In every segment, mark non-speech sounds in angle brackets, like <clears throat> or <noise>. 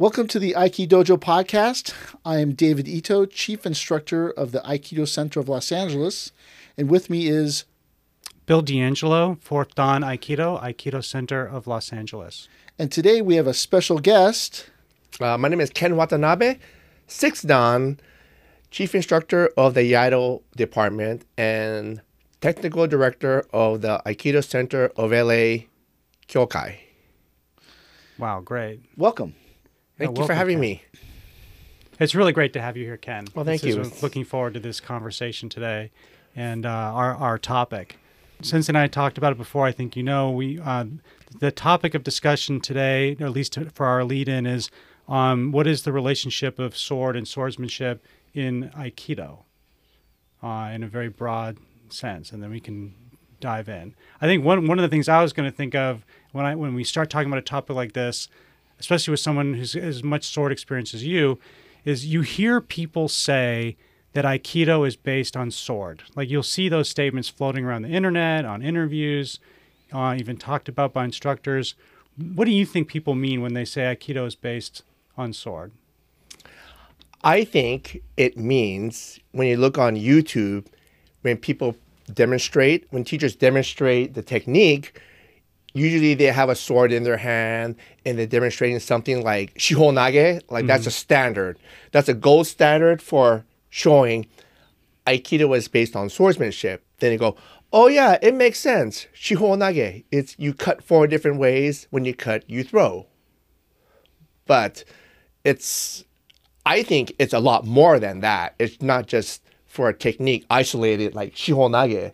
Welcome to the Aiki Dojo podcast. I am David Ito, Chief Instructor of the Aikido Center of Los Angeles, and with me is Bill D'Angelo, Fourth Dan Aikido, Aikido Center of Los Angeles. And today we have a special guest. Uh, my name is Ken Watanabe, Sixth Dan, Chief Instructor of the Iaido Department and Technical Director of the Aikido Center of LA Kyokai. Wow, great. Welcome. Thank you for having Ken. me. It's really great to have you here, Ken. Well, thank This you. looking forward to this conversation today and uh, our, our topic. Since and I talked about it before, I think you know we uh, the topic of discussion today, or at least for our lead-in, is um, what is the relationship of sword and swordsmanship in Aikido, uh, in a very broad sense, and then we can dive in. I think one one of the things I was going to think of when I when we start talking about a topic like this, especially with someone who's as much sword experience as you, is you hear people say that Aikido is based on sword. Like you'll see those statements floating around the internet, on interviews, uh, even talked about by instructors. What do you think people mean when they say Aikido is based on sword? I think it means when you look on YouTube, when people demonstrate, when teachers demonstrate the technique, usually they have a sword in their hand and they're demonstrating something like shihonage, like that's mm-hmm. a standard. That's a gold standard for showing Aikido is based on swordsmanship. Then you go, oh yeah, it makes sense. Shihonage, it's you cut four different ways. When you cut, you throw. But it's I think it's a lot more than that. It's not just for a technique isolated like shihonage.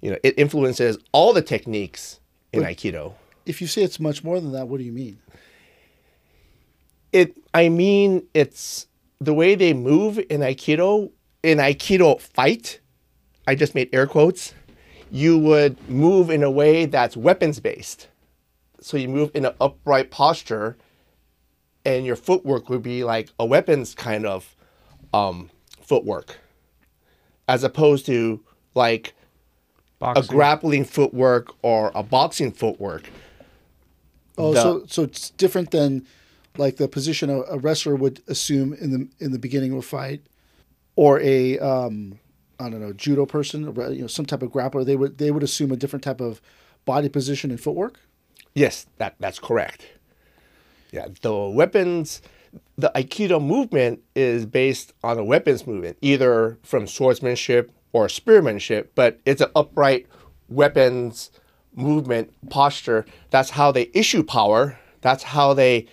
You know, it influences all the techniques in Aikido. If you say it's much more than that, what do you mean? It I mean it's the way they move in Aikido, in Aikido fight, I just made air quotes, you would move in a way that's weapons based. So you move in an upright posture and your footwork would be like a weapons kind of um, footwork, as opposed to like a grappling footwork or a boxing footwork. Oh, The- so so it's different than like the position a, a wrestler would assume in the in the beginning of a fight, or a um, I don't know judo person, or, you know, some type of grappler. They would they would assume a different type of body position and footwork. Yes, that that's correct. Yeah, the weapons, the Aikido movement is based on a weapons movement, either from swordsmanship or spearmanship, but it's an upright weapons movement posture. That's how they issue power. That's how they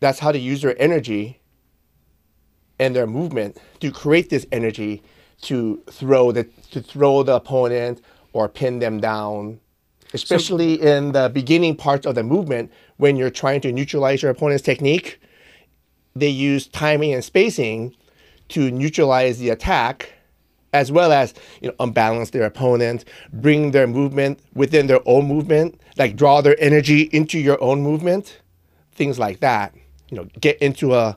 that's how they use their energy and their movement to create this energy to throw the to throw the opponent or pin them down especially in the beginning parts of the movement when you're trying to neutralize your opponent's technique they use timing and spacing to neutralize the attack as well as you know unbalance their opponent bring their movement within their own movement like draw their energy into your own movement things like that you know get into a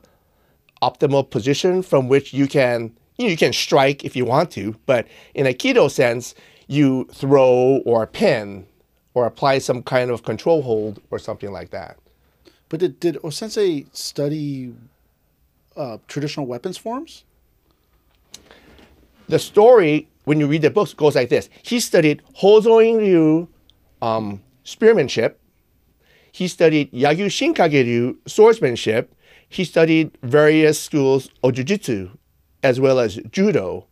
optimal position from which you can you, know, you can strike if you want to but in aikido sense you throw or pin or apply some kind of control hold or something like that But did did Osensei study uh, traditional weapons forms? The story when you read the books goes like this. He studied hozoin ryu um, spearmanship. He studied yagyu shinkage ryu swordsmanship. He studied various schools of jiu-jitsu as well as judo.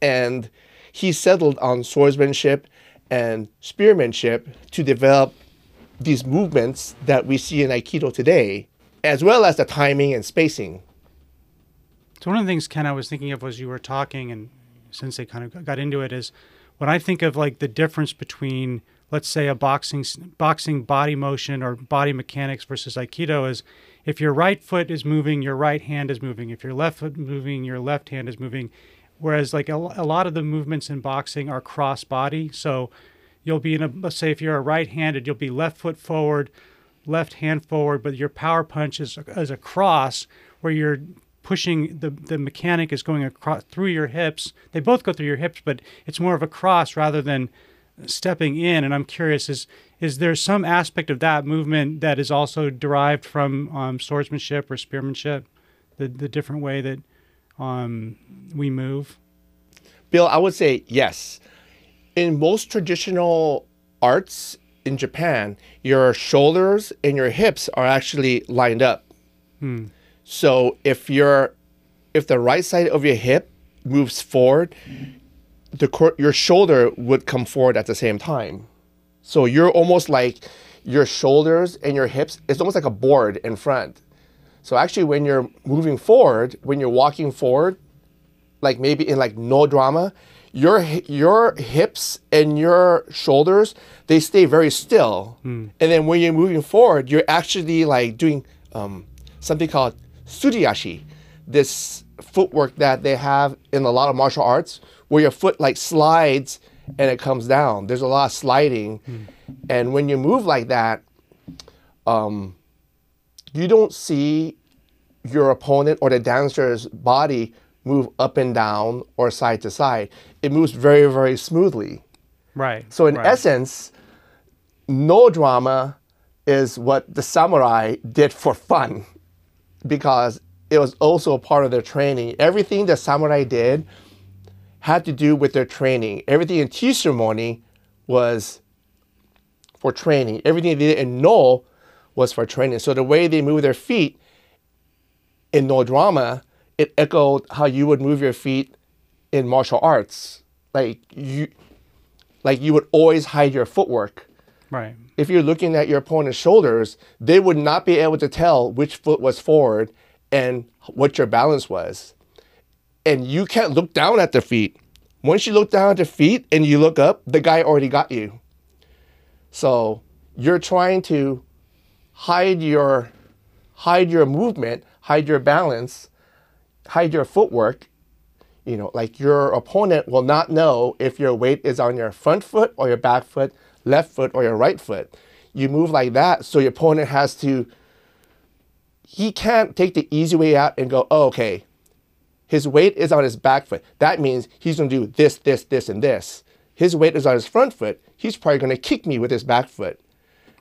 And he settled on swordsmanship and spearmanship to develop these movements that we see in aikido today as well as the timing and spacing So one of the things, Ken, I was thinking of as you were talking, and since they kind of got into it, is when I think of like the difference between, let's say, a boxing boxing body motion or body mechanics versus Aikido is, if your right foot is moving, your right hand is moving. If your left foot moving, your left hand is moving. Whereas like a, a lot of the movements in boxing are cross body, so you'll be in a let's say if you're a right-handed, you'll be left foot forward, left hand forward, but your power punch is is a cross where you're pushing the the mechanic is going across through your hips. They both go through your hips, but it's more of a cross rather than stepping in, and I'm curious is is there some aspect of that movement that is also derived from um, swordsmanship or spearmanship, the the different way that um, we move? Bill, I would say yes. In most traditional arts in Japan, your shoulders and your hips are actually lined up. So if your if the right side of your hip moves forward, the cor- your shoulder would come forward at the same time. So you're almost like your shoulders and your hips. It's almost like a board in front. So actually, when you're moving forward, when you're walking forward, like maybe in like Noh drama, your your hips and your shoulders they stay very still, and then when you're moving forward, you're actually like doing um, something called suriashi, this footwork that they have in a lot of martial arts, where your foot like slides and it comes down. There's a lot of sliding, and when you move like that, um, you don't see your opponent or the dancer's body move up and down or side to side. It moves very, very smoothly. Right. So in right. essence, Noh drama is what the samurai did for fun because it was also a part of their training. Everything the samurai did had to do with their training. Everything in tea ceremony was for training. Everything they did in Noh was for training. So the way they move their feet in Noh drama, it echoed how you would move your feet in martial arts. Like you like you would always hide your footwork. right. If you're looking at your opponent's shoulders, they would not be able to tell which foot was forward and what your balance was. And you can't look down at the feet. Once you look down at the feet and you look up, the guy already got you. So you're trying to hide your hide your movement, hide your balance, hide your footwork. You know, like your opponent will not know if your weight is on your front foot or your back foot, left foot or your right foot. You move like that, so your opponent has to. He can't take the easy way out and go, oh, okay, his weight is on his back foot. That means he's going to do this, this, this, and this. His weight is on his front foot. He's probably going to kick me with his back foot.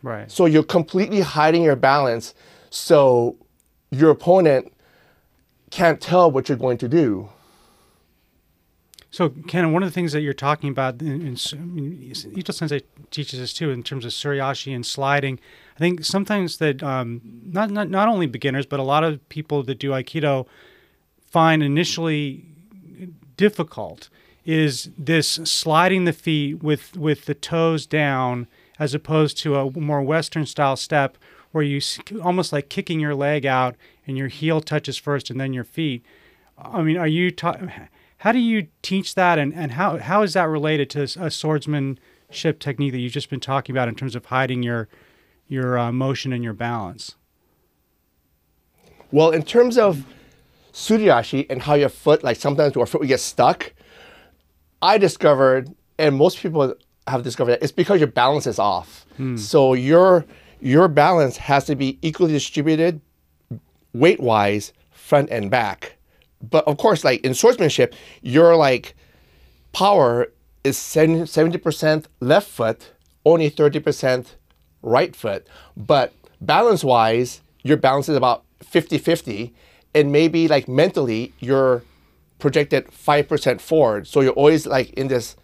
Right. So you're completely hiding your balance so your opponent can't tell what you're going to do. So, Ken, one of the things that you're talking about, in, Ito Sensei teaches us too in terms of suriashi and sliding. I think sometimes that um, not, not not only beginners, but a lot of people that do Aikido find initially difficult is this sliding the feet with with the toes down, as opposed to a more Western style step where you almost like kicking your leg out and your heel touches first and then your feet. I mean, are you ta- how do you teach that and, and how, how is that related to a swordsmanship technique that you've just been talking about in terms of hiding your your uh, motion and your balance? Well, in terms of suriashi and how your foot, like sometimes our foot would get stuck, I discovered, and most people have discovered that it's because your balance is off. So your your balance has to be equally distributed weight wise, front and back. But of course, like in swordsmanship, your like power is 70 percent left foot, only thirty percent right foot. But balance wise, your balance is about 50-50 and maybe like mentally you're projected 5% forward. So you're always like in this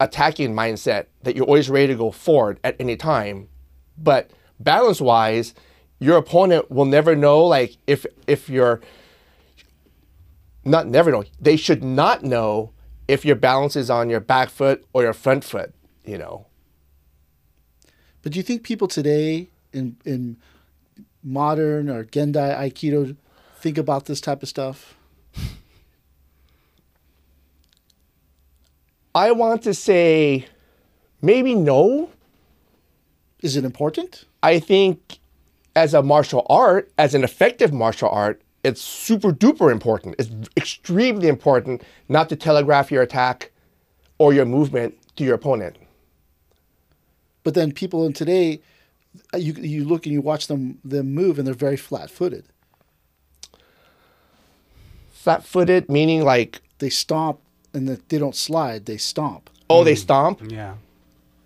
attacking mindset that you're always ready to go forward at any time. But balance wise, your opponent will never know like if if you're not never know. They should not know if your balance is on your back foot or your front foot, you know. But do you think people today in in modern or Gendai Aikido think about this type of stuff? I want to say maybe no. Is it important? I think as a martial art, as an effective martial art, it's super duper important. It's extremely important not to telegraph your attack or your movement to your opponent. But then people in today, uh, you you look and you watch them them move, and they're very flat footed. Flat footed, meaning like, They stomp, and the, they don't slide. They stomp. oh, they stomp. Yeah.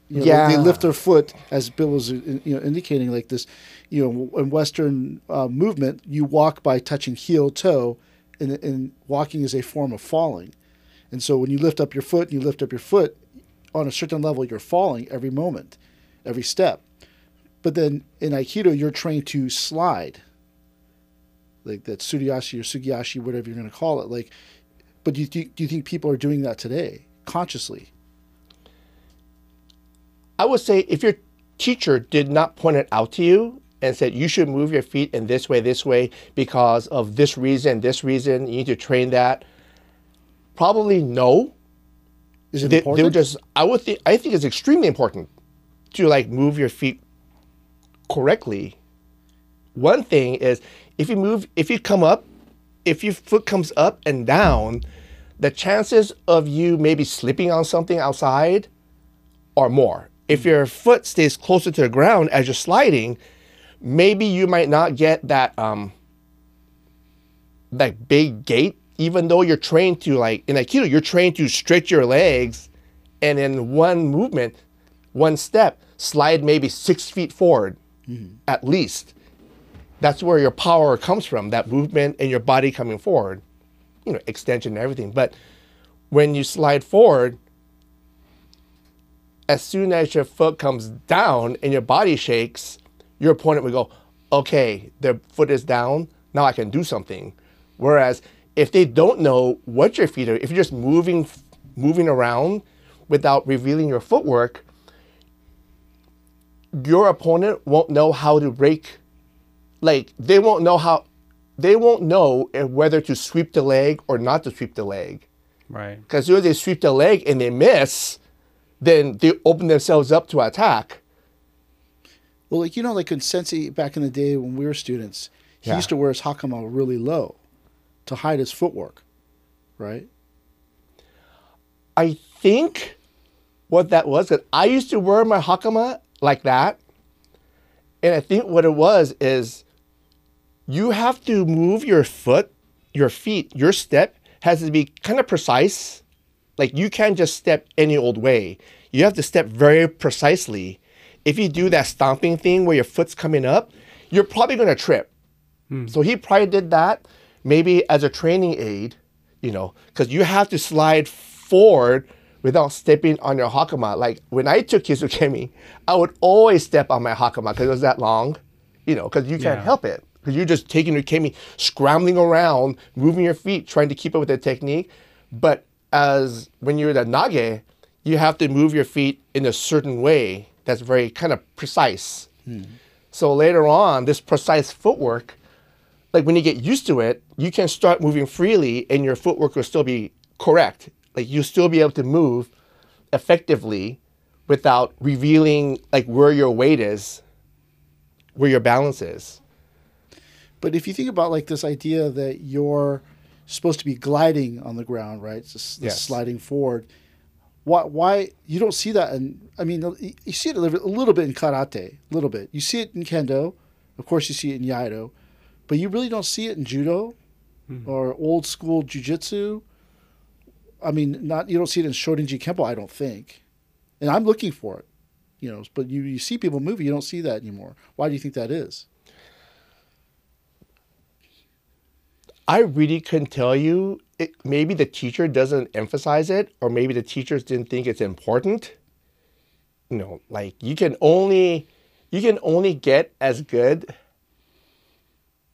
You know, they- they lift their foot, as Bill was uh, you know indicating, like this. You know, in Western uh, movement, you walk by touching heel toe, and, and walking is a form of falling. And so when you lift up your foot, and you lift up your foot, on a certain level, you're falling every moment, every step. But then in Aikido, you're trained to slide, like that Suriyashi or Sugiyashi, whatever you're going to call it. Like, but do you think, do you think people are doing that today consciously? I would say if your teacher did not point it out to you and said you should move your feet in this way, this way because of this reason, this reason, you need to train that. Probably no. Is it They, they important? would just. I would think. I think it's extremely important to like move your feet correctly. One thing is if you move, if you come up, if your foot comes up and down, the chances of you maybe slipping on something outside are more. If your foot stays closer to the ground as you're sliding, maybe you might not get that um that big gait, even though you're trained to like in Aikido, you're trained to stretch your legs and in one movement, one step, slide maybe six feet forward at least. That's where your power comes from, that movement and your body coming forward, you know, extension and everything. But when you slide forward, as soon as your foot comes down and your body shakes, your opponent will go, okay, their foot is down, now I can do something. Whereas if they don't know what your feet are, if you're just moving moving around without revealing your footwork, your opponent won't know how to break like they won't know how they won't know eh, whether to sweep the leg or not to sweep the leg. Right. Because as soon as they sweep the leg and they miss, then they open themselves up to attack. Well, like you know, like in Sensei back in the day when we were students, he Yeah. used to wear his hakama really low to hide his footwork, right? I think what that was, 'cause I used to wear my hakama like that. And I think what it was is you have to move your foot, your feet, your step has to be kind of precise. Like you can't just step any old way. You have to step very precisely. If you do that stomping thing where your foot's coming up, you're probably going to trip. Hmm. So he probably did that maybe as a training aid, you know, because you have to slide forward without stepping on your hakama. Like when I took Kizukemi, I would always step on my hakama because it was that long, you know, because you can't Yeah. help it. Because you're just taking your kemi, scrambling around, moving your feet, trying to keep up with the technique. But as when you're the nage, you have to move your feet in a certain way that's very kind of precise. Hmm. So later on, this precise footwork, like when you get used to it, you can start moving freely and your footwork will still be correct. Like you'll still be able to move effectively without revealing like where your weight is, where your balance is. But if you think about like this idea that you're supposed to be gliding on the ground, right? It's just Yes. sliding forward. Why? Why you don't see that? And I mean, you- see it a little, a little bit in karate, a little bit. You see it in kendo, of course. You see it in iaido, but you really don't see it in judo mm-hmm. or old school jujitsu. I mean, not you don't see it in Shorinji Kempo. I don't think, and I'm looking for it. You know, but you, you see people moving, you don't see that anymore. Why do you think that is? I really couldn't tell you. It, maybe the teacher doesn't emphasize it, or maybe the teachers didn't think it's important. You know, like you can only you can only get as good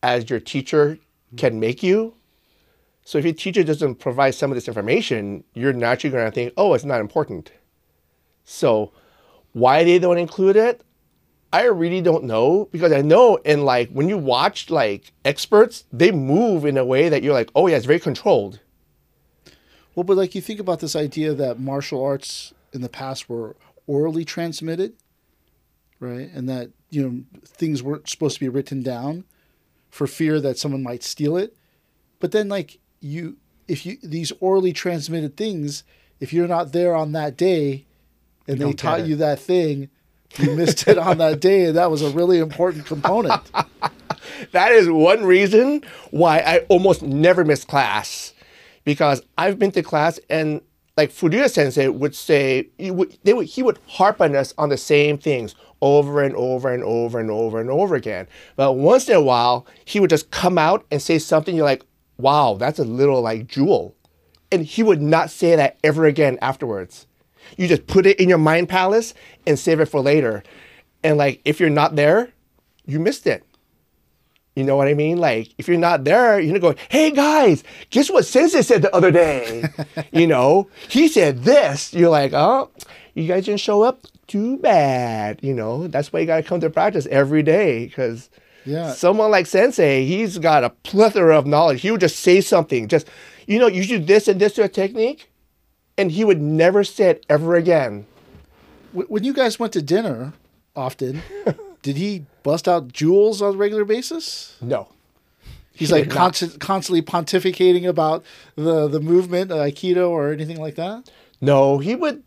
as your teacher can make you. So if your teacher doesn't provide some of this information, you're naturally going to think, "Oh, it's not important." So why they don't include it, I really don't know because I know in like when you watch like experts, they move in a way that you're like, oh yeah, it's very controlled. Well, but like you think about this idea that martial arts in the past were orally transmitted, right? And that, you know, things weren't supposed to be written down for fear that someone might steal it. But then like you if you these orally transmitted things, if you're not there on that day and they taught you that thing, you missed it on that day and that was a really important component. <laughs> That is one reason why I almost never miss class because I've been to class and like Furuya Sensei would say, they would, he would harp on us on the same things over and over and over and over and over again. But once in a while, he would just come out and say something you're like, wow, that's a little like jewel. And he would not say that ever again afterwards. You just put it in your mind palace and save it for later. And like, if you're not there, you missed it. You know what I mean? Like, if you're not there, you're gonna go, hey guys, guess what Sensei said the other day? <laughs> you know, he said this. You're like, oh, you guys didn't show up? Too bad. You know, that's why you gotta come to practice every day because Yeah. someone like Sensei, he's got a plethora of knowledge. He would just say something, just, you know, you do this and this to a technique, and he would never say it ever again. When you guys went to dinner often, <laughs> did he bust out jewels on a regular basis? No. He's He like constant, constantly pontificating about the the movement, uh, aikido, or anything like that. No, he would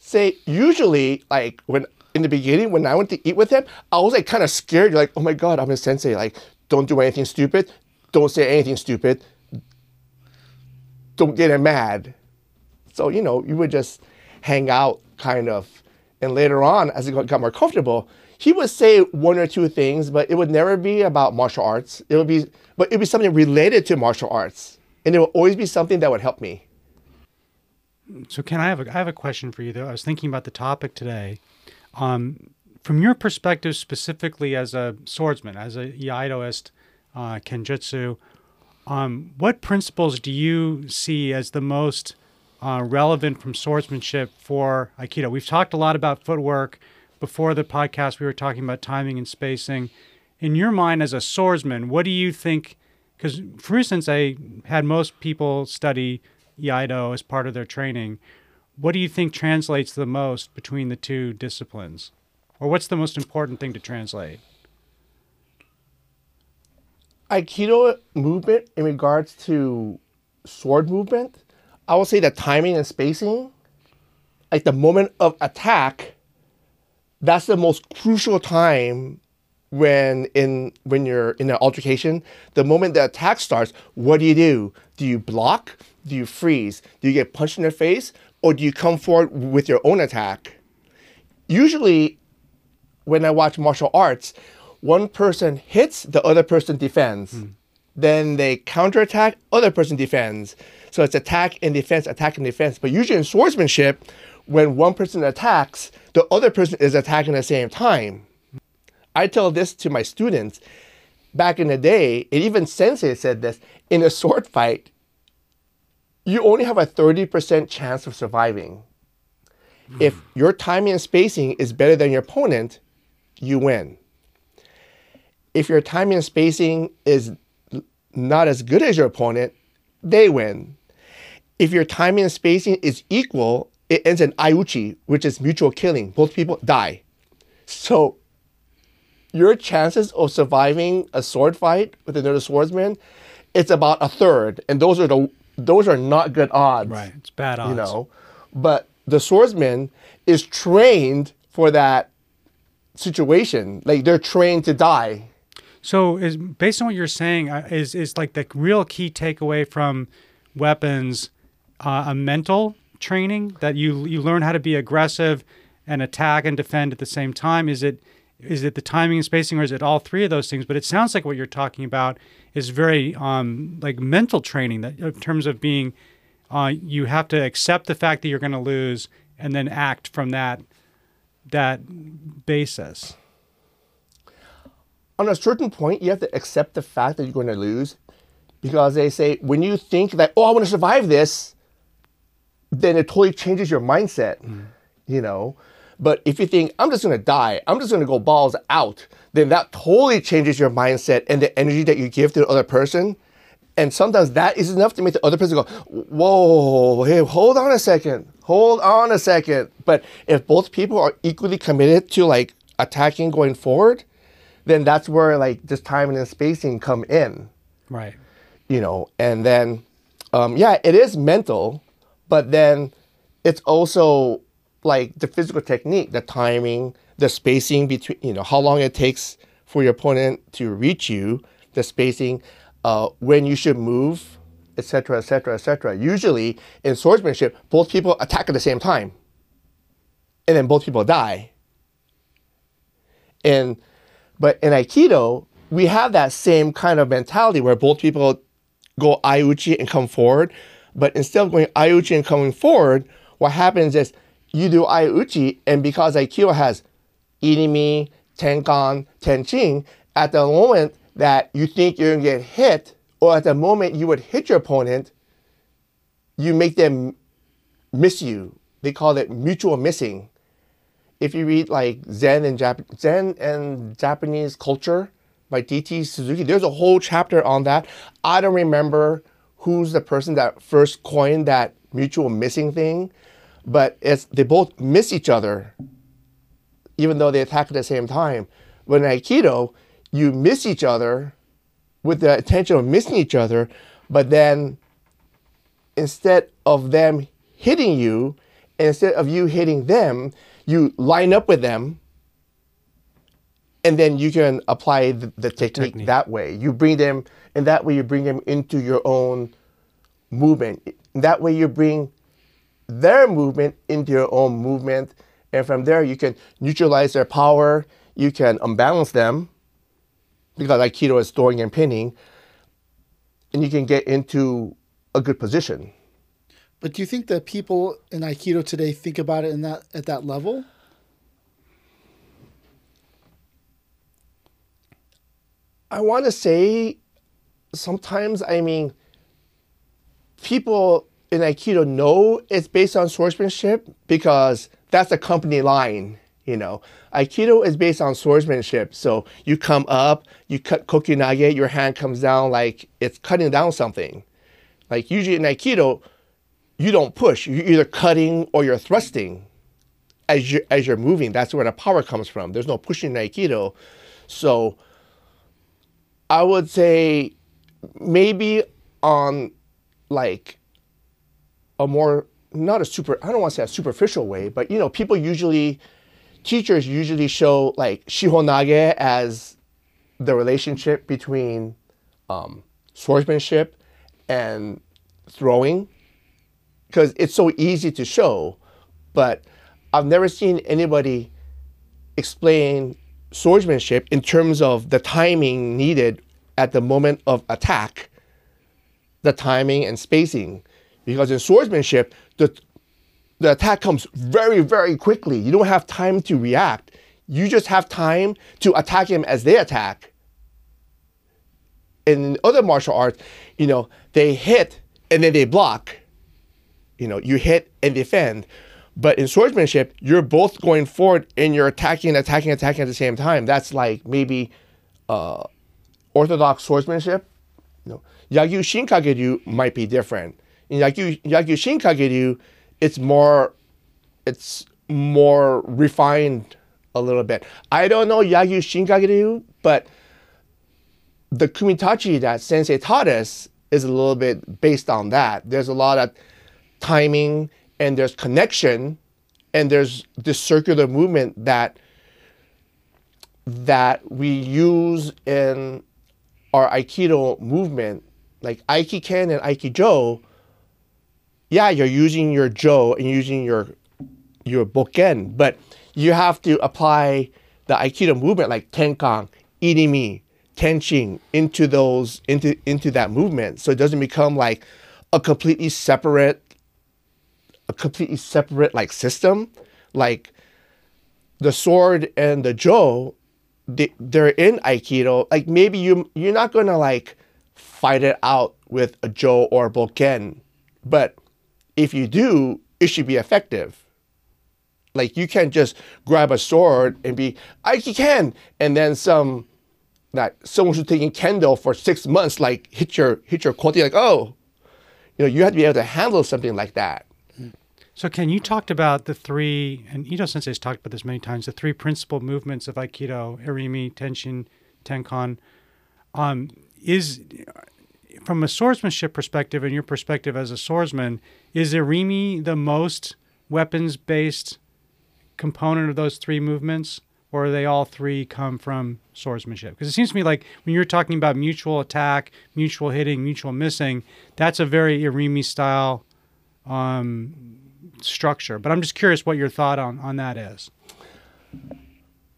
say usually like when in the beginning when I went to eat with him, I was like kind of scared. You're like, oh my god, I'm a sensei. Like, don't do anything stupid. Don't say anything stupid. Don't get him mad. So you know, you would just hang out kind of, and later on, as it got got more comfortable, he would say one or two things, but it would never be about martial arts. It would be, but it would be something related to martial arts, and it would always be something that would help me. So, can I have a, I have a question for you though? I was thinking about the topic today. Um, from your perspective, specifically as a swordsman, as a iaidoist, uh, kenjutsu, um, what principles do you see as the most uh, relevant from swordsmanship for aikido? We've talked a lot about footwork. Before the podcast, we were talking about timing and spacing. In your mind, as a swordsman, what do you think? Because, for instance, I had most people study Iaido as part of their training. What do you think translates the most between the two disciplines? Or what's the most important thing to translate? Aikido movement in regards to sword movement, I would say the timing and spacing, like the moment of attack, that's the most crucial time when in when you're in an altercation. The moment the attack starts, what do you do? Do you block? Do you freeze? Do you get punched in the face? Or do you come forward with your own attack? Usually when I watch martial arts, one person hits, the other person defends. Hmm. Then they counterattack, other person defends. So it's attack and defense, attack and defense. But usually in swordsmanship, when one person attacks, the other person is attacking at the same time. I tell this to my students. Back in the day, and even Sensei said this in a sword fight, you only have a 30% chance of surviving. If your timing and spacing is better than your opponent, you win. If your timing and spacing is not as good as your opponent, they win. If your timing and spacing is equal, it ends in aiuchi, which is mutual killing. Both people die. So your chances of surviving a sword fight with another swordsman, it's about a third, and those are the those are not good odds Right. It's bad odds. you know but the swordsman is trained for that situation like they're trained to die So, is based on what you're saying, is is like the real key takeaway from weapons uh, a mental training that you you learn how to be aggressive and attack and defend at the same time? Is it is it the timing and spacing, or is it all three of those things? But it sounds like what you're talking about is very um, like mental training that in terms of being uh, you have to accept the fact that you're going to lose and then act from that that basis. on a certain point you have to accept the fact that you're going to lose because they say when you think that oh i want to survive this then it totally changes your mindset you know? But if you think i'm just going to die i'm just going to go balls out then that totally changes your mindset and the energy that you give to the other person. And sometimes that is enough to make the other person go whoa hey hold on a second hold on a second. But if both people are equally committed to like attacking going forward then that's where like this timing and spacing come in. Right. you know and then um, yeah it is mental but then it's also like the physical technique the timing the spacing between you know how long it takes for your opponent to reach you the spacing uh, when you should move etc., etc., etc. Usually in swordsmanship, both people attack at the same time, and then both people die. And but in Aikido, we have that same kind of mentality where both people go Aiuchi and come forward. But instead of going Aiuchi and coming forward, what happens is you do Aiuchi, and because Aikido has Irimi, Tenkan, Tenshin, at the moment that you think you're gonna get hit, or at the moment you would hit your opponent, you make them miss you. They call it mutual missing. If you read like Zen and Jap- Zen and Japanese culture by D.T. Suzuki, there's a whole chapter on that. I don't remember who's the person that first coined that mutual missing thing, but it's they both miss each other, even though they attack at the same time. When in Aikido, you miss each other with the intention of missing each other, but then instead of them hitting you, instead of you hitting them, you line up with them, and then you can apply the, the technique, Technique. that way. You bring them, and that way you bring them into your own movement. That way you bring their movement into your own movement, and from there you can neutralize their power. You can unbalance them because Aikido is throwing and pinning, and you can get into a good position. But do you think that people in Aikido today think about it in that at that level? I want to say sometimes, I mean, people in Aikido know it's based on swordsmanship because that's the company line. You know, Aikido is based on swordsmanship. So you come up, you cut kokyunage, your hand comes down like it's cutting down something. Like usually in Aikido, you don't push. You're either cutting or you're thrusting as you as you're moving. That's where the power comes from. There's no pushing in Aikido. So I would say maybe on like a more not a super I don't want to say a superficial way, but you know, people usually teachers usually show like shihonage as the relationship between um, swordsmanship and throwing because it's so easy to show, but I've never seen anybody explain swordsmanship in terms of the timing needed at the moment of attack, the timing and spacing. Because in swordsmanship, the, the attack comes very, very quickly. You don't have time to react. You just have time to attack him as they attack. In other martial arts, you know, they hit and then they block. You know, you hit and defend. But in swordsmanship, you're both going forward and you're attacking, attacking, attacking at the same time. That's like maybe uh, orthodox swordsmanship. No. Yagyu Shinkage-ryu might be different. In Yagyu, Yagyu Shinkage-ryu, it's more, it's more refined a little bit. I don't know Yagyu Shinkage-ryu, but the kumitachi that Sensei taught us is a little bit based on that. There's a lot of timing and there's connection and there's this circular movement that that we use in our aikido movement. Like aikiken and aikijo yeah you're using your jo and using your your bokken but you have to apply the aikido movement like tenkan irimi tenshin into those into into that movement. So it doesn't become like a completely separate a completely separate like system. Like the sword and the jo they, they're in aikido. Like maybe you you're not gonna like fight it out with a jo or a bokken but if you do it should be effective. Like you can't just grab a sword and be aikiken and then some like someone who's taking kendo for six months like hit your hit your quality like oh you know you have to be able to handle something like that So, Ken, you talked about the three, and Ito Sensei has talked about this many times, the three principal movements of Aikido, Irimi, Tenshin, Tenkan. Um, is, from a swordsmanship perspective and your perspective as a swordsman, is Irimi the most weapons based component of those three movements? or they all three come from swordsmanship? Because it seems to me like when you're talking about mutual attack, mutual hitting, mutual missing, that's a very Irimi style um, structure. But I'm just curious what your thought on, on that is.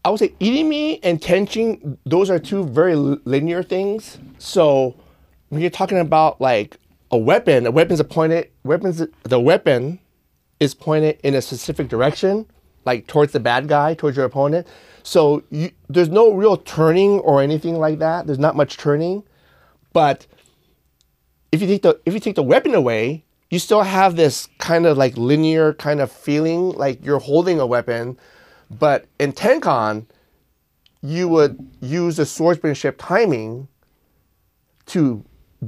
I would say Irimi and Tenshin, those are two very linear things. So when you're talking about like a weapon, a weapon's pointed weapons the weapon is pointed in a specific direction, like towards the bad guy, towards your opponent. So you, there's no real turning or anything like that. There's not much turning, but if you take the if you take the weapon away, you still have this kind of like linear kind of feeling like you're holding a weapon. But in Tenkan, you would use the swordsmanship timing to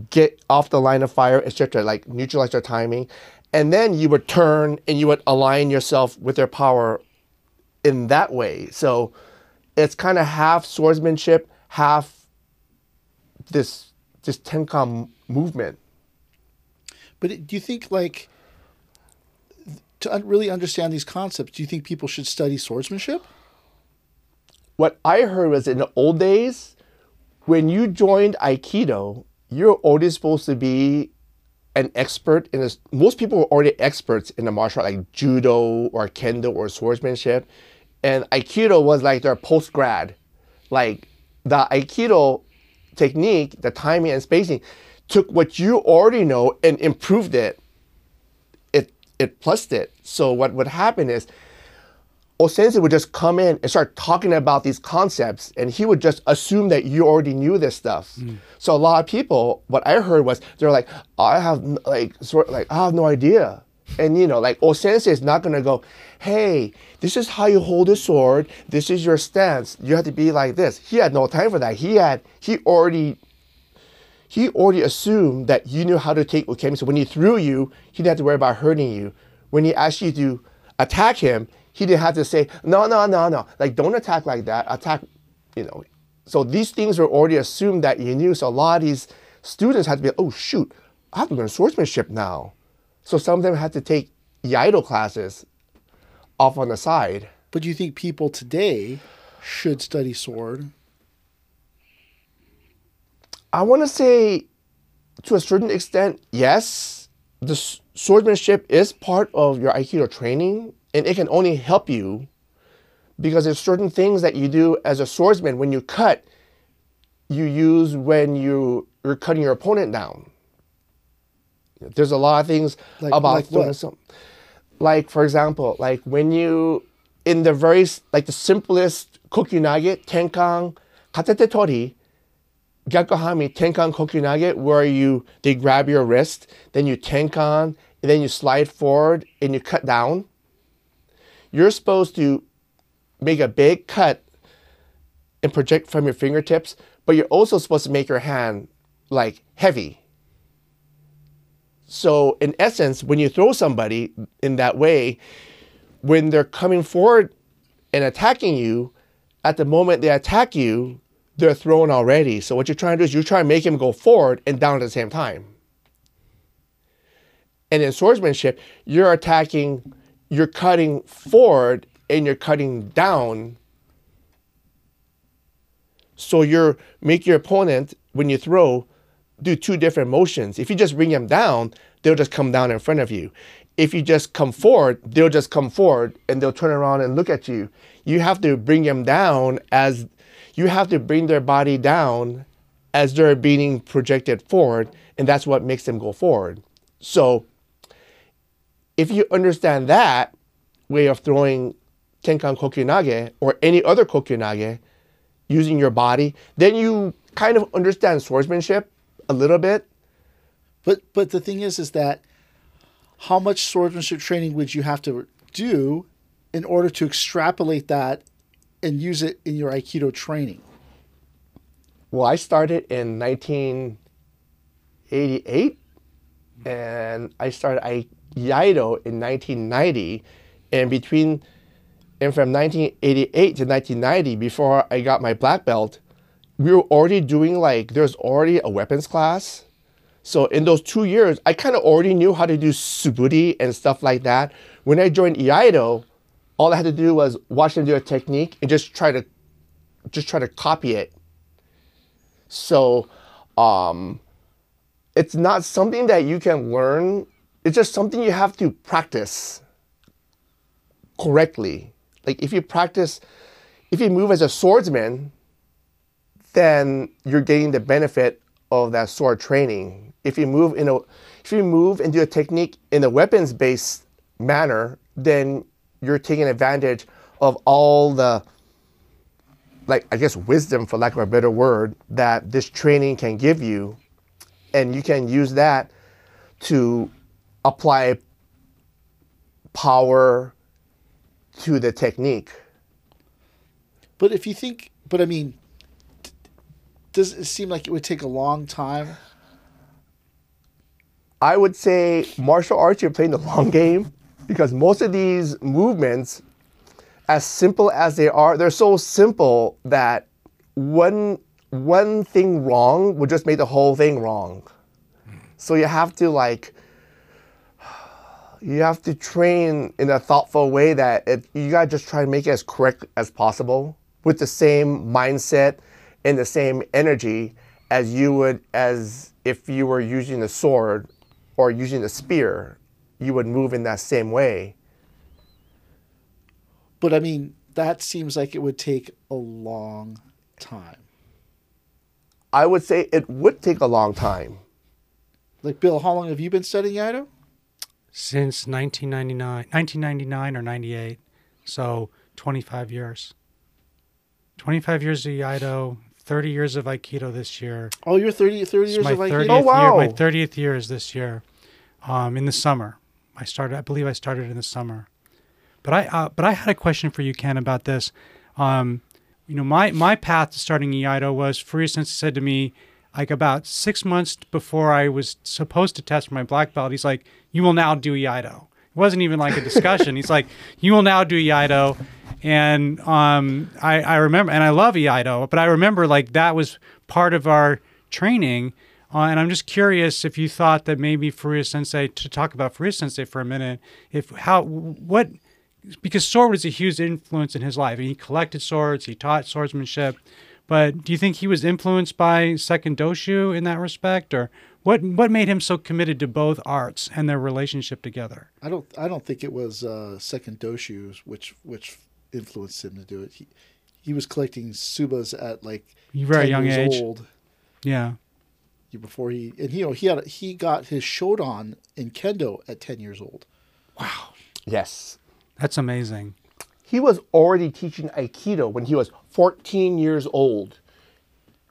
get off the line of fire, etc., like neutralize their timing. And then you would turn and you would align yourself with their power in that way. So it's kind of half swordsmanship, half this this Tenkan movement. But it- do you think like to un- really understand these concepts, do you think people should study swordsmanship? What I heard was in the old days, when you joined Aikido, you're already supposed to be an expert in this. Most people were already experts in the martial art, like judo or kendo or swordsmanship. And Aikido was like their post grad. Like the Aikido technique, the timing and spacing, took what you already know and improved it. It it plussed it. So what would happen is Osensei would just come in and start talking about these concepts, and he would just assume that you already knew this stuff. Hmm. So a lot of people, what I heard was they're like, I have like sort like I have no idea, and you know like Osensei is not gonna go, hey, this is how you hold a sword. This is your stance. You have to be like this. He had no time for that. He had he already he already assumed that you knew how to take ukemi. So when he threw you, he didn't have to worry about hurting you. When he asked you to attack him, he didn't have to say, no, no, no, no. Like, don't attack like that. Attack, you know. So these things were already assumed that you knew. So a lot of these students had to be, oh, shoot, I have to learn swordsmanship now. So some of them had to take Iaido classes off on the side. But do you think people today should study sword? I want to say, to a certain extent, yes. The swordsmanship is part of your Aikido training, and it can only help you because there's certain things that you do as a swordsman when you cut, you use when you, you're cutting your opponent down. There's a lot of things Like- about like some, like for example, like when you in the very like the simplest kokyunage, tenkan, katate tori, Gyakuhanmi Tenkan Kokyunage, where you they grab your wrist, then you tenkan, and then you slide forward and you cut down. You're supposed to make a big cut and project from your fingertips, but you're also supposed to make your hand like heavy. So in essence, when you throw somebody in that way, when they're coming forward and attacking you, at the moment they attack you, they're thrown already. So what you're trying to do is you're trying to make him go forward and down at the same time. And in swordsmanship, you're attacking, you're cutting forward and you're cutting down. So you're make your opponent when you throw do two different motions. If you just bring them down, they'll just come down in front of you. If you just come forward, they'll just come forward and they'll turn around and look at you. You have to bring them down as you have to bring their body down as they're being projected forward, and that's what makes them go forward. So if you understand that way of throwing Tenkan Kokyunage or any other Kokyunage using your body, then you kind of understand swordsmanship a little bit. But but the thing is, is that how much swordsmanship training would you have to do in order to extrapolate that and use it in your Aikido training? Well, I started in 1988 and I started Iaido in 1990. And between and from 1988 to 1990, before I got my black belt, we were already doing like there's already a weapons class. So in those two years, I kind of already knew how to do suburi and stuff like that. When I joined Iaido, all I had to do was watch them do a technique and just try to just try to copy it. So um, it's not something that you can learn. It's just something you have to practice correctly. Like if you practice, if you move as a swordsman, then you're getting the benefit of that sword training. If you move in a, if you move and do a technique in a weapons-based manner, then you're taking advantage of all the, like I guess wisdom, for lack of a better word, that this training can give you, and you can use that to apply power to the technique. But if you think, but I mean, does it seem like it would take a long time? I would say martial arts, you're playing the long <laughs> game because most of these movements, as simple as they are, they're so simple that one one thing wrong would just make the whole thing wrong. So you have to like you have to train in a thoughtful way that it, you gotta just try to make it as correct as possible with the same mindset and the same energy as you would as if you were using a sword or using a spear you would move in that same way But I mean, that seems like it would take a long time. i would say it would take a long time Like Bill, how long have you been studying Iaido? Since 1999, 1999 or 98. So 25 years. 25 years of Iaido, 30 years of Aikido this year. Oh, you're 30, 30 years my of 30th Aikido. Oh, wow. year. My 30th year is this year, um, in the summer. I started. I believe I started in the summer. But I, uh, but I had a question for you, Ken, about this. Um, you know, my my path to starting Iaido was Furuya Sensei said to me, like about six months before I was supposed to test for my black belt. He's like, "You will now do Iaido." It wasn't even like a discussion. He's like, "You will now do Iaido," and um, I, I remember, and I love Iaido, but I remember like that was part of our training. Uh, and I'm just curious if you thought that maybe Furuya Sensei, to talk about Furuya Sensei for a minute, if how what because sword was a huge influence in his life. and He collected swords, he taught swordsmanship. But do you think he was influenced by Second Doshu in that respect, or what? What made him so committed to both arts and their relationship together? I don't. I don't think it was uh, second doshu which which influenced him to do it. He he was collecting tsubas at like Very 10 young age. old Yeah, before he and you know he had he got his shodan in kendo at ten years old. Wow. Yes that's amazing. he was already teaching aikido when he was 14 years old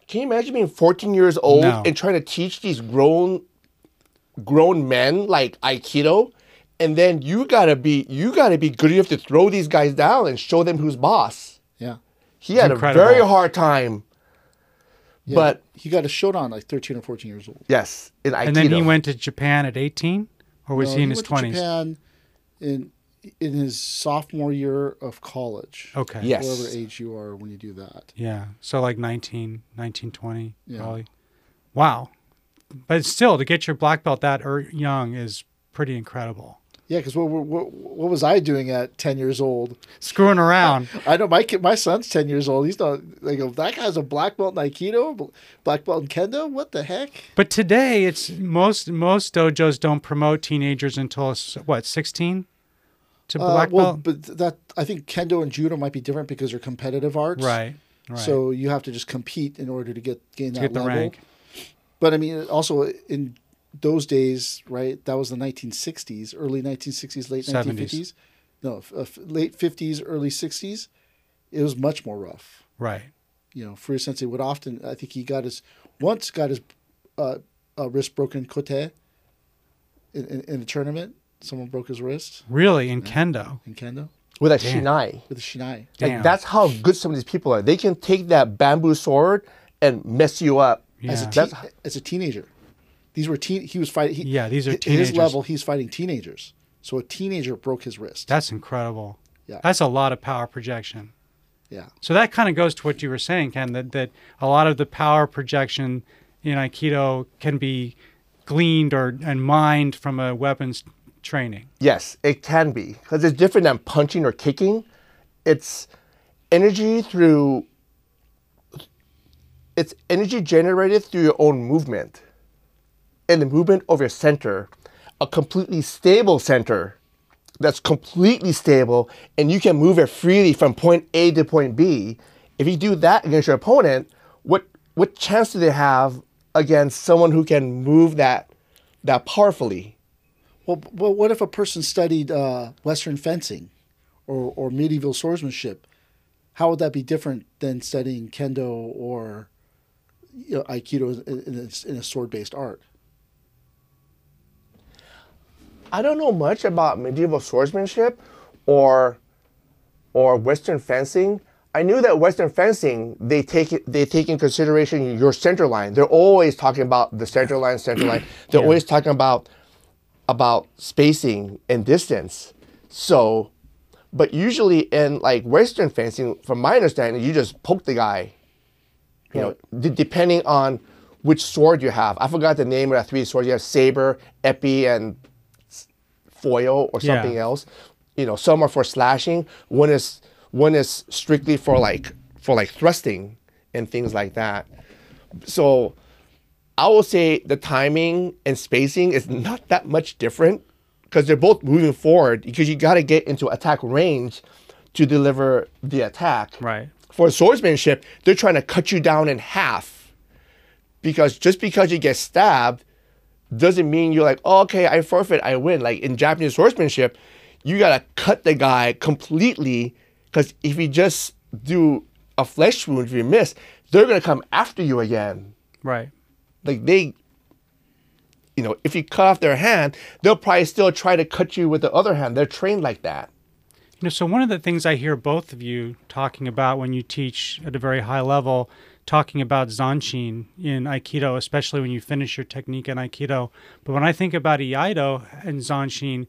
can you imagine being 14 years old No. and trying to teach these grown grown men like aikido and then you gotta be you gotta be good enough to throw these guys down and show them who's boss Yeah. he had incredible. a very hard time Yeah, But- he got a shodan like thirteen or fourteen years old. yes in aikido And then he went to Japan at 18, or was No, he in his went to 20s? Japan in in his sophomore year of college. Okay. Yes. Whatever age you are when you do that. Yeah. So like 19, 19, 20, Yeah. probably. Wow. But still, to get your black belt that er- young is pretty incredible. Yeah, because what, what what was I doing at ten years old? Screwing around. <laughs> I know my kid, my son's ten years old. He's not. They go, that guy's a black belt in Aikido, black belt in Kendo. What the heck? But today, it's most most dojos don't promote teenagers until what sixteen to Uh, black well, belt. but that I think Kendo and Judo might be different because they're competitive arts. right. Right. So you have to just compete in order to get gain to that get the level. rank. But I mean, also in those days, right? That was the 1960s, early 1960s, late 70s. 1950s. No, f- uh, f- late 50s, early 60s. It was much more rough. Right. You know, Furuya Sensei would often, I think he got his, once got his uh, uh, wrist broken kote in, in, in a tournament. Someone broke his wrist Really, in kendo. in kendo with a Damn. shinai with a shinai. Damn. Like that's how good some of these people are. They can take that bamboo sword and mess you up. As a Yeah. teen, That's- as a teenager, these were teen. He was fighting. He, Yeah, these are teenagers. His level, he's fighting teenagers. So a teenager broke his wrist. That's incredible. Yeah. That's a lot of power projection. yeah. So that kind of goes to what you were saying, Ken, that, that a lot of the power projection in Aikido can be gleaned or and mined from a weapons training. Yes, it can be because it's different than punching or kicking. It's energy through. It's energy generated through your own movement, and the movement of your center, a completely stable center, that's completely stable, and you can move it freely from point A to point B. If you do that against your opponent, what what chance do they have against someone who can move that that powerfully? Well, what if a person studied uh, Western fencing or, or medieval swordsmanship? How would that be different than studying kendo or you know, aikido in, in a, in a sword-based art? I don't know much about medieval swordsmanship or or Western fencing. I knew that Western fencing they take it, they take in consideration your center line. They're always talking about the center line, center line. <clears throat> They're Yeah. always talking about about spacing and distance. So, but usually in like Western fencing, from my understanding, you just poke the guy. You know, d- depending on which sword you have. I forgot the name of the three swords. You have saber, épée, and foil or Yeah. something else. You know, some are for slashing. One is one is strictly for like for like thrusting and things like that. So I will say the timing and spacing is not that much different because they're both moving forward because you got to get into attack range to deliver the attack. Right. For swordsmanship, they're trying to cut you down in half because just because you get stabbed doesn't mean you're like, oh, okay, I forfeit, I win. Like in Japanese swordsmanship, you gotta cut the guy completely because if you just do a flesh wound, if you miss, they're gonna come after you again. Right. Like they, you know, if you cut off their hand, they'll probably still try to cut you with the other hand. They're trained like that. You know, so one of the things I hear both of you talking about when you teach at a very high level, talking about zanshin in Aikido, especially when you finish your technique in Aikido. But when I think about Iaido and zanshin,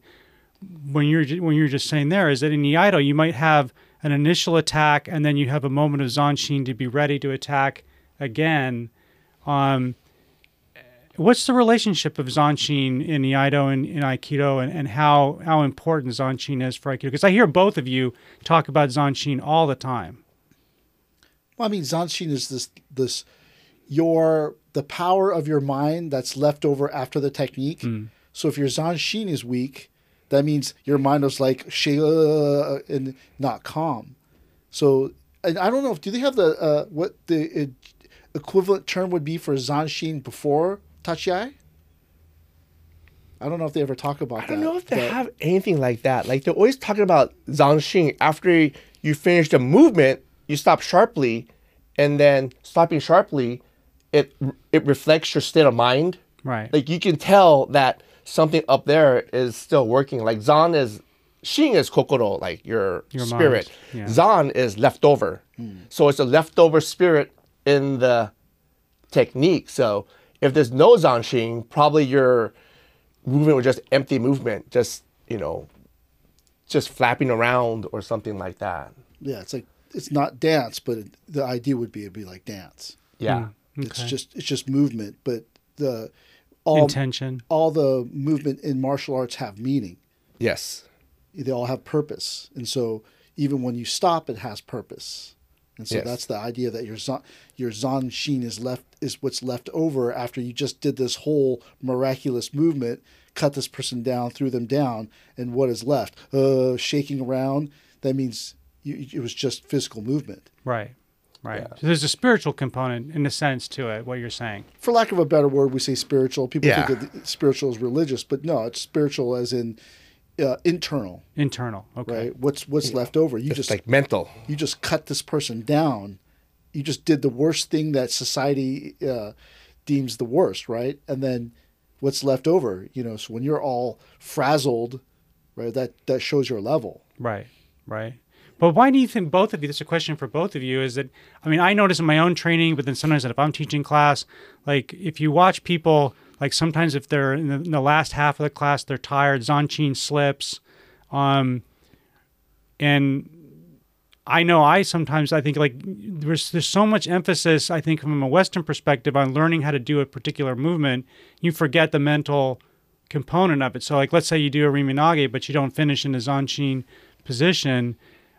when you're when you're just saying there is that in Iaido you might have an initial attack and then you have a moment of zanshin to be ready to attack again. Um, what's the relationship of zanshin in Iaido and in Aikido, and, and how how important zanshin is for Aikido? Because I hear both of you talk about zanshin all the time. Well, I mean, zanshin is this this your the power of your mind that's left over after the technique. So if your zanshin is weak, that means your mind was like sh- uh, and not calm. So and I don't know if do they have the uh, what the uh, equivalent term would be for zanshin before tachiai. I don't know if they ever talk about that. I don't know if they but- have anything like that. Like they're always talking about Zanshin. After you finish the movement, you stop sharply, and then stopping sharply, it it reflects your state of mind. Right. Like you can tell that something up there is still working. Like Zan is, Shin is kokoro, like your, Your spirit. mind, yeah. Zan is leftover. Hmm. So it's a leftover spirit in the technique. So if there's no Zanshin, probably your movement was just empty movement, just, you know, just flapping around or something like that. yeah, it's like it's not dance, but it, the idea would be it'd be like dance. Yeah. It's Okay. just it's just movement, but the all Intention. all the movement in martial arts have meaning. Yes. They all have purpose, and so even when you stop, it has purpose. And so Yes. that's the idea that your zon, your zon shin is left is what's left over after you just did this whole miraculous movement, cut this person down, threw them down, and what is left? Uh, shaking around. That means you, it was just physical movement. Right. Right. Yeah. So there's a spiritual component in a sense to it. What you're saying. for lack of a better word, we say spiritual. People Yeah. think of the- spiritual as religious, but no, it's spiritual as in uh, internal, Internal. Okay. right? What's what's left over? You It's just like mental. you just cut this person down. You just did the worst thing that society uh, deems the worst, right? And then what's left over? You know, so when you're all frazzled, right? That that shows your level. Right, right. But why do you think both of you? This is a question for both of you. Is that I mean, I notice in my own training, but then sometimes if I'm teaching class, like if you watch people, like sometimes if they're in the, in the last half of the class, they're tired, Zanshin slips, um, and I know I sometimes I think like there's there's so much emphasis I think from a Western perspective on learning how to do a particular movement, you forget the mental component of it. So, like, let's say you do a Iriminage, but you don't finish in a Zanshin position.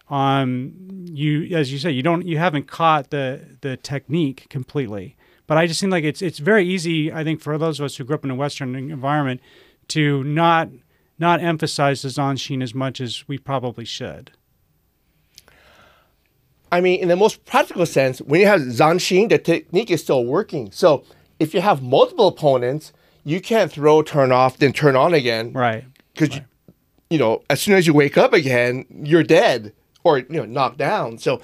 Um, you, as you say, you don't, you haven't caught the the technique completely. But I just think like it's it's very easy. I think for those of us who grew up in a Western environment to not not emphasize the Zanshin as much as we probably should. I mean, in the most practical sense, when you have Zanshin, the technique is still working. So if you have multiple opponents, you can't throw, turn off, then turn on again. Right. Because, you, you know, as soon as you wake up again, you're dead or, you know, knocked down. So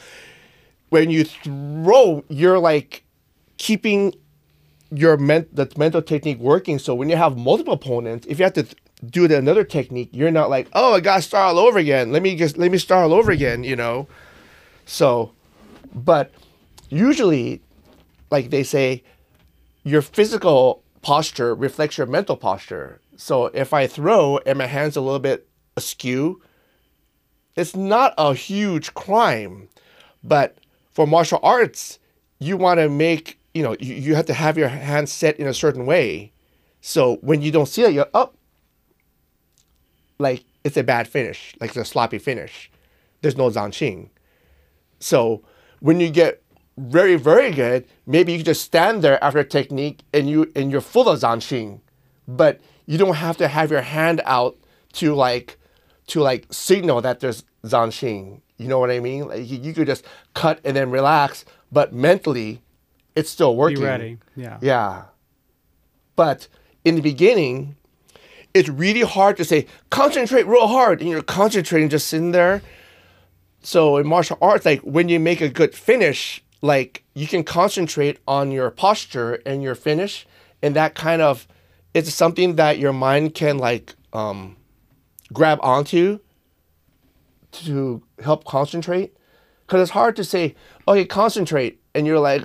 when you throw, you're like keeping your ment- the mental technique working. So when you have multiple opponents, if you have to th- do the, another technique, you're not like, oh, I got to start all over again. Let me just let me start all over again. You know. So, but usually, like they say, your physical posture reflects your mental posture. So if I throw and my hands a little bit askew, it's not a huge crime. But for martial arts, you want to make, you know, you, you have to have your hands set in a certain way. So when you don't see it, you're up. Like it's a bad finish, like it's a sloppy finish. There's no zanshin. So when you get very, very good, maybe you just stand there after a technique and you and you're full of zanshin. But you don't have to have your hand out to like to like signal that there's zanshin. You know what I mean? Like you, you could just cut and then relax, but mentally it's still working. Be ready. Yeah. Yeah. But in the beginning, it's really hard to say, concentrate real hard. And you're concentrating just sitting there. So in martial arts, like when you make a good finish, like you can concentrate on your posture and your finish. And that kind of it's something that your mind can like um, grab onto to help concentrate. Because it's hard to say, okay, concentrate. And you're like,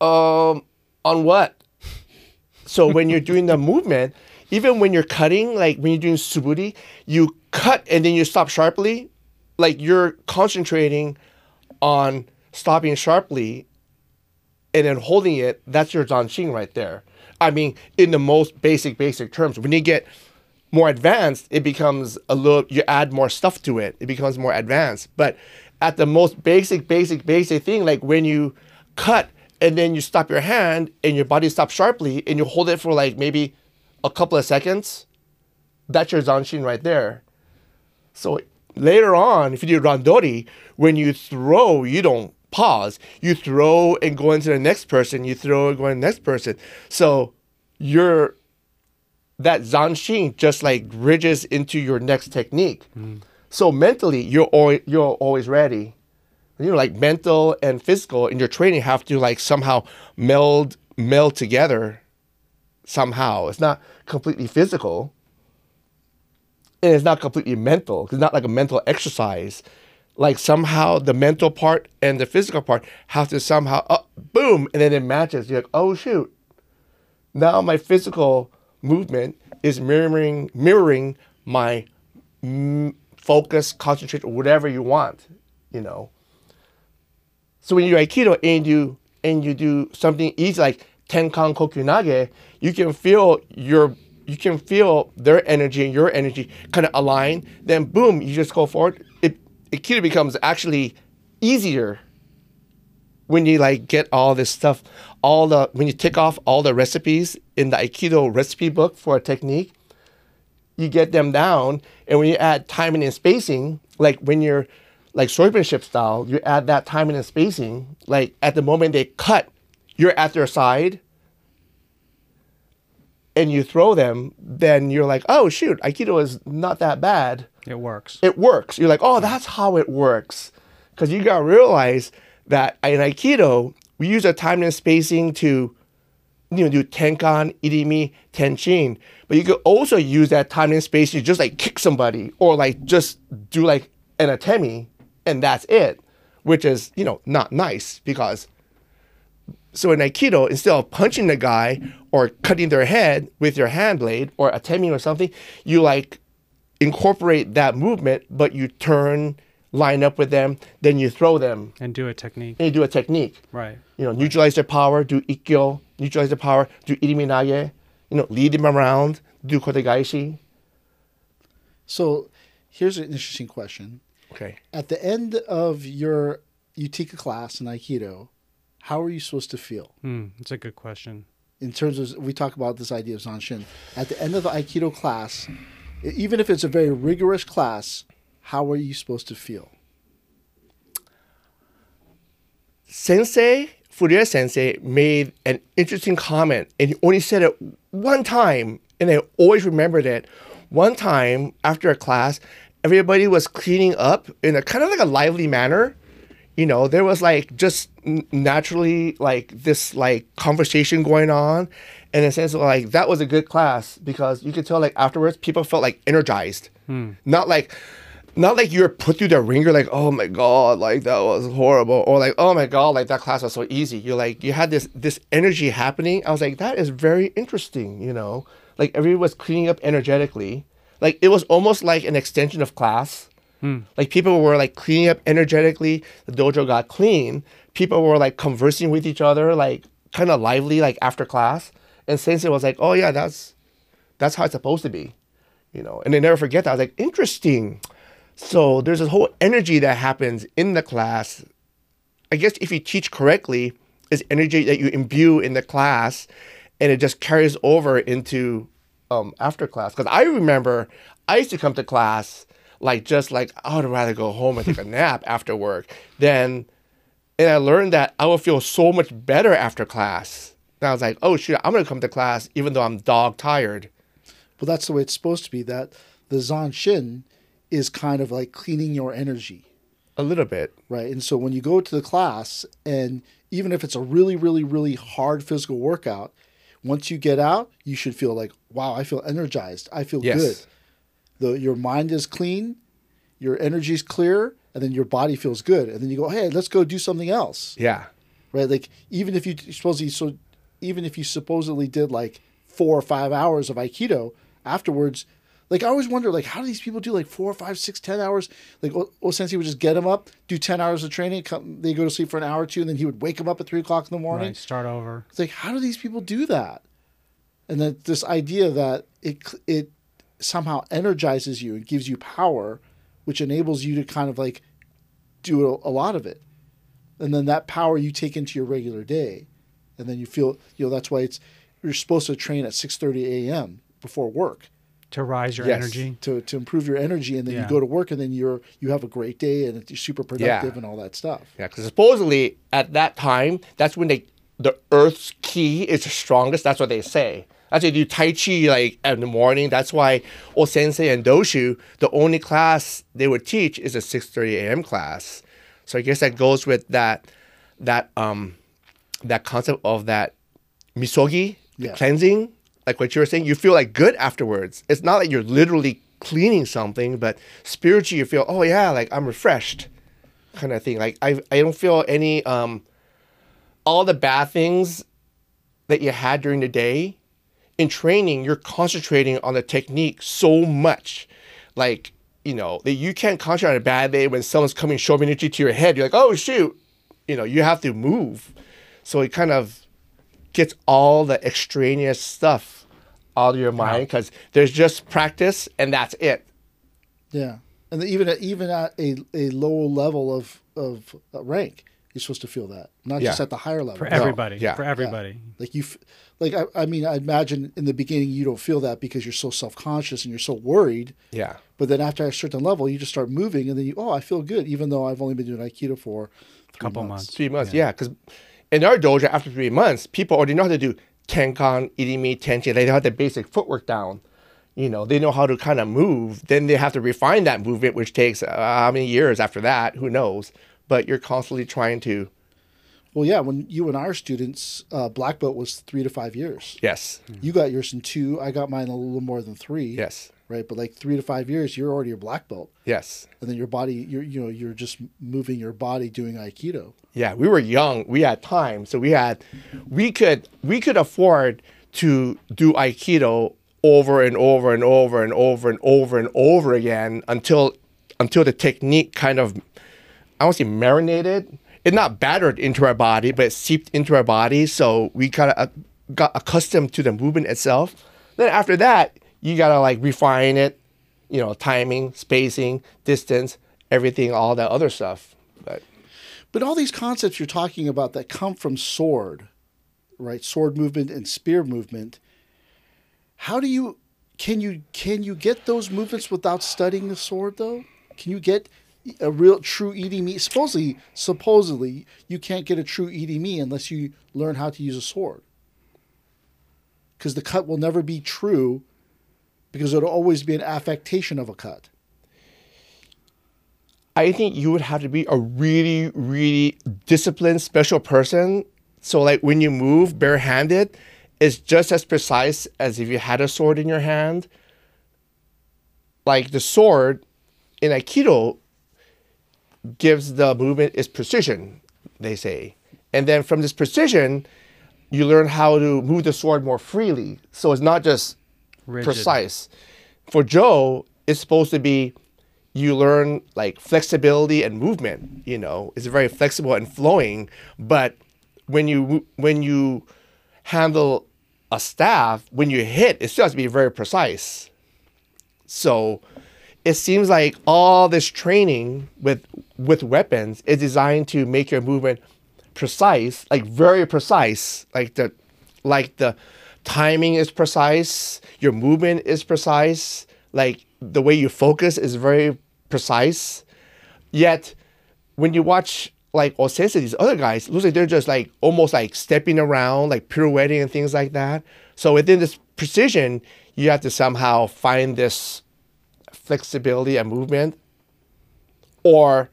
um, on what? So when you're doing the movement, even when you're cutting, like when you're doing suburi, you cut and then you stop sharply. Like you're concentrating on stopping sharply and then holding it. That's your zanshin right there. I mean, in the most basic, basic terms. When you get more advanced, it becomes a little, you add more stuff to it. It becomes more advanced. But at the most basic, basic, basic thing, like when you cut and then you stop your hand and your body stops sharply and you hold it for like maybe a couple of seconds, that's your zanshin right there. So later on, if you do randori, when you throw, you don't pause. You throw and go into the next person. You throw and go into the next person. So you're that zanshin just like bridges into your next technique. So mentally, you're always, you're always ready. You know, like mental and physical in your training have to like somehow meld meld together somehow. It's not completely physical. And it's not completely mental. It's not like a mental exercise. Like somehow the mental part and the physical part have to somehow uh, boom, and then it matches. You're like, oh shoot. Now my physical movement is mirroring mirroring my mm, focus, concentrate, whatever you want. You know. So when you do Aikido and you and you do something easy like Tenkan Kokyunage, you can feel your you can feel their energy and your energy kind of align. Then boom, you just go forward. It Aikido becomes actually easier when you like get all this stuff, all the when you tick off all the recipes in the Aikido recipe book for a technique, you get them down, and when you add timing and spacing, like when you're like swordsmanship style, you add that timing and spacing. Like at the moment they cut, you're at their side, and you throw them. Then you're like, oh shoot, Aikido is not that bad. It works. It works. You're like, oh, that's how it works, because you gotta realize that in Aikido we use a timing and spacing to you know, do tenkan, irimi, tenshin. But you could also use that time and space to just like kick somebody or like just do like an atemi and that's it, which is, you know, not nice because so in Aikido, instead of punching the guy or cutting their head with your hand blade or atemi or something, you like incorporate that movement, but you turn, line up with them, then you throw them And do a technique. and you do a technique Right. you know, neutralize their power, do ikkyo, neutralize their power, do iriminage, you know, lead them around, do kotegaeshi. So here's an interesting question. Okay. At the end of your Utica class in Aikido, how are you supposed to feel? Hmm, that's a good question. In terms of, we talk about this idea of Zanshin. At the end of the Aikido class, even if it's a very rigorous class, how are you supposed to feel? Sensei, Furuya Sensei, made an interesting comment, and he only said it one time, and I always remembered it. One time after a class, everybody was cleaning up in a kind of like a lively manner. You know, there was like just naturally like this like conversation going on, and in a sense like that was a good class because you could tell like afterwards people felt like energized, hmm. not like not like you're put through the ringer like oh my god like that was horrible or like oh my god like that class was so easy. You're like you had this this energy happening. I was like that is very interesting you know? Like everyone was cleaning up energetically. Like it was almost like an extension of class. Hmm. Like people were like cleaning up energetically. The dojo got clean. People were like conversing with each other like kind of lively like after class. And sensei was like oh yeah that's that's how it's supposed to be you know? And they never forget that. I was like interesting so there's this whole energy that happens in the class. I guess if you teach correctly, is energy that you imbue in the class, and it just carries over into um, after class. Because I remember I used to come to class like just like I would rather go home and take a nap after work. Then, and I learned that I would feel so much better after class. And I was like, oh shit, I'm gonna come to class even though I'm dog tired. Well, that's the way it's supposed to be. That the Zanshin is kind of like cleaning your energy. A little bit. right? And so when you go to the class, and even if it's a really, really, really hard physical workout, once you get out, you should feel like, wow, I feel energized. I feel Yes. good. The your mind is clean, your energy is clear, and then your body feels good. And then you go, hey, let's go do something else, Yeah. right? Like even if you supposedly so, even if you supposedly did like four or five hours of Aikido afterwards. Like I always wonder, like how do these people do like four, five, six, ten hours? Like O O Sensei would just get them up, do ten hours of training, come, they go to sleep for an hour or two, and then he would wake them up at three o'clock in the morning. Right, start over. It's like how do these people do that? And then this idea that it it somehow energizes you and gives you power, which enables you to kind of like do a, a lot of it, and then that power you take into your regular day, and then you feel you know that's why it's you're supposed to train at six thirty a.m. before work To rise your Yes. energy. to, to improve your energy, and then you go to work, and then you're you have a great day, and you're super productive Yeah. and all that stuff. Yeah, because supposedly at that time, that's when they the Earth's ki is the strongest. That's what they say. That's why they do Tai Chi like in the morning. That's why O Sensei and Doshu, the only class they would teach is a 6:30 a.m. class. So I guess that goes with that that um that concept of that misogi, the Yeah. cleansing, like what you were saying. You feel like good afterwards. It's not like you're literally cleaning something, but spiritually you feel, oh yeah, like I'm refreshed kind of thing. Like I I don't feel any um all the bad things that you had during the day in training, you're concentrating on the technique so much. Like, you know, that you can't concentrate on a bad day when someone's coming showing energy to your head. You're like, oh shoot. You know, you have to move. So it kind of gets all the extraneous stuff out of your mind because there's just practice and that's it. Yeah, and even at, even at a, a lower level of of uh, rank, you're supposed to feel that, not just at the higher level. For everybody. yeah, for everybody. Like you, f- like I, I mean, I imagine in the beginning you don't feel that because you're so self conscious and you're so worried. Yeah. But then after a certain level, you just start moving, and then you, oh, I feel good, even though I've only been doing Aikido for a Couple months. months. Three months, yeah. Because in our dojo, after three months, people already know how to do tenkan, irimi, tenchi. They have the basic footwork down. You know, they know how to kind of move. Then they have to refine that movement, which takes uh, how many years after that? Who knows? But you're constantly trying to, Well, yeah, when you and are students, uh, black belt was three to five years. yes, You got yours in two. I got mine a little more than three. yes, Right, but like three to five years, you're already a black belt, yes. and then your body, you're you know, you're just moving your body doing Aikido. Yeah, we were young. We had time, so we had, we could we could afford to do aikido over and over and over and over and over and over again until until the technique kind of I won't say marinated. It not battered into our body, but it seeped into our body. So we kind of uh, got accustomed to the movement itself. Then after that, you gotta like refine it, you know, timing, spacing, distance, everything, all that other stuff. But all these concepts you're talking about that come from sword, right? Sword movement and spear movement. How do you can you can you get those movements without studying the sword though? Can you get a real true EDM? Supposedly, supposedly you can't get a true EDM unless you learn how to use a sword. Because the cut will never be true, because it'll always be an affectation of a cut. I think you would have to be a really, really disciplined, special person. So, like when you move barehanded, it's just as precise as if you had a sword in your hand. Like the sword in Aikido gives the movement its precision, they say. And then from this precision, you learn how to move the sword more freely. So it's not just Rigid. precise. For jo, it's supposed to be you learn like flexibility and movement. You know, it's very flexible and flowing. But when you when you handle a staff, when you hit, it still has to be very precise. So it seems like all this training with with weapons is designed to make your movement precise, like very precise, like the like the timing is precise, your movement is precise, like the way you focus is very precise. Yet when you watch like O Sensei, these other guys, it looks like they're just like almost like stepping around, like pirouetting and things like that. So within this precision, you have to somehow find this flexibility and movement. Or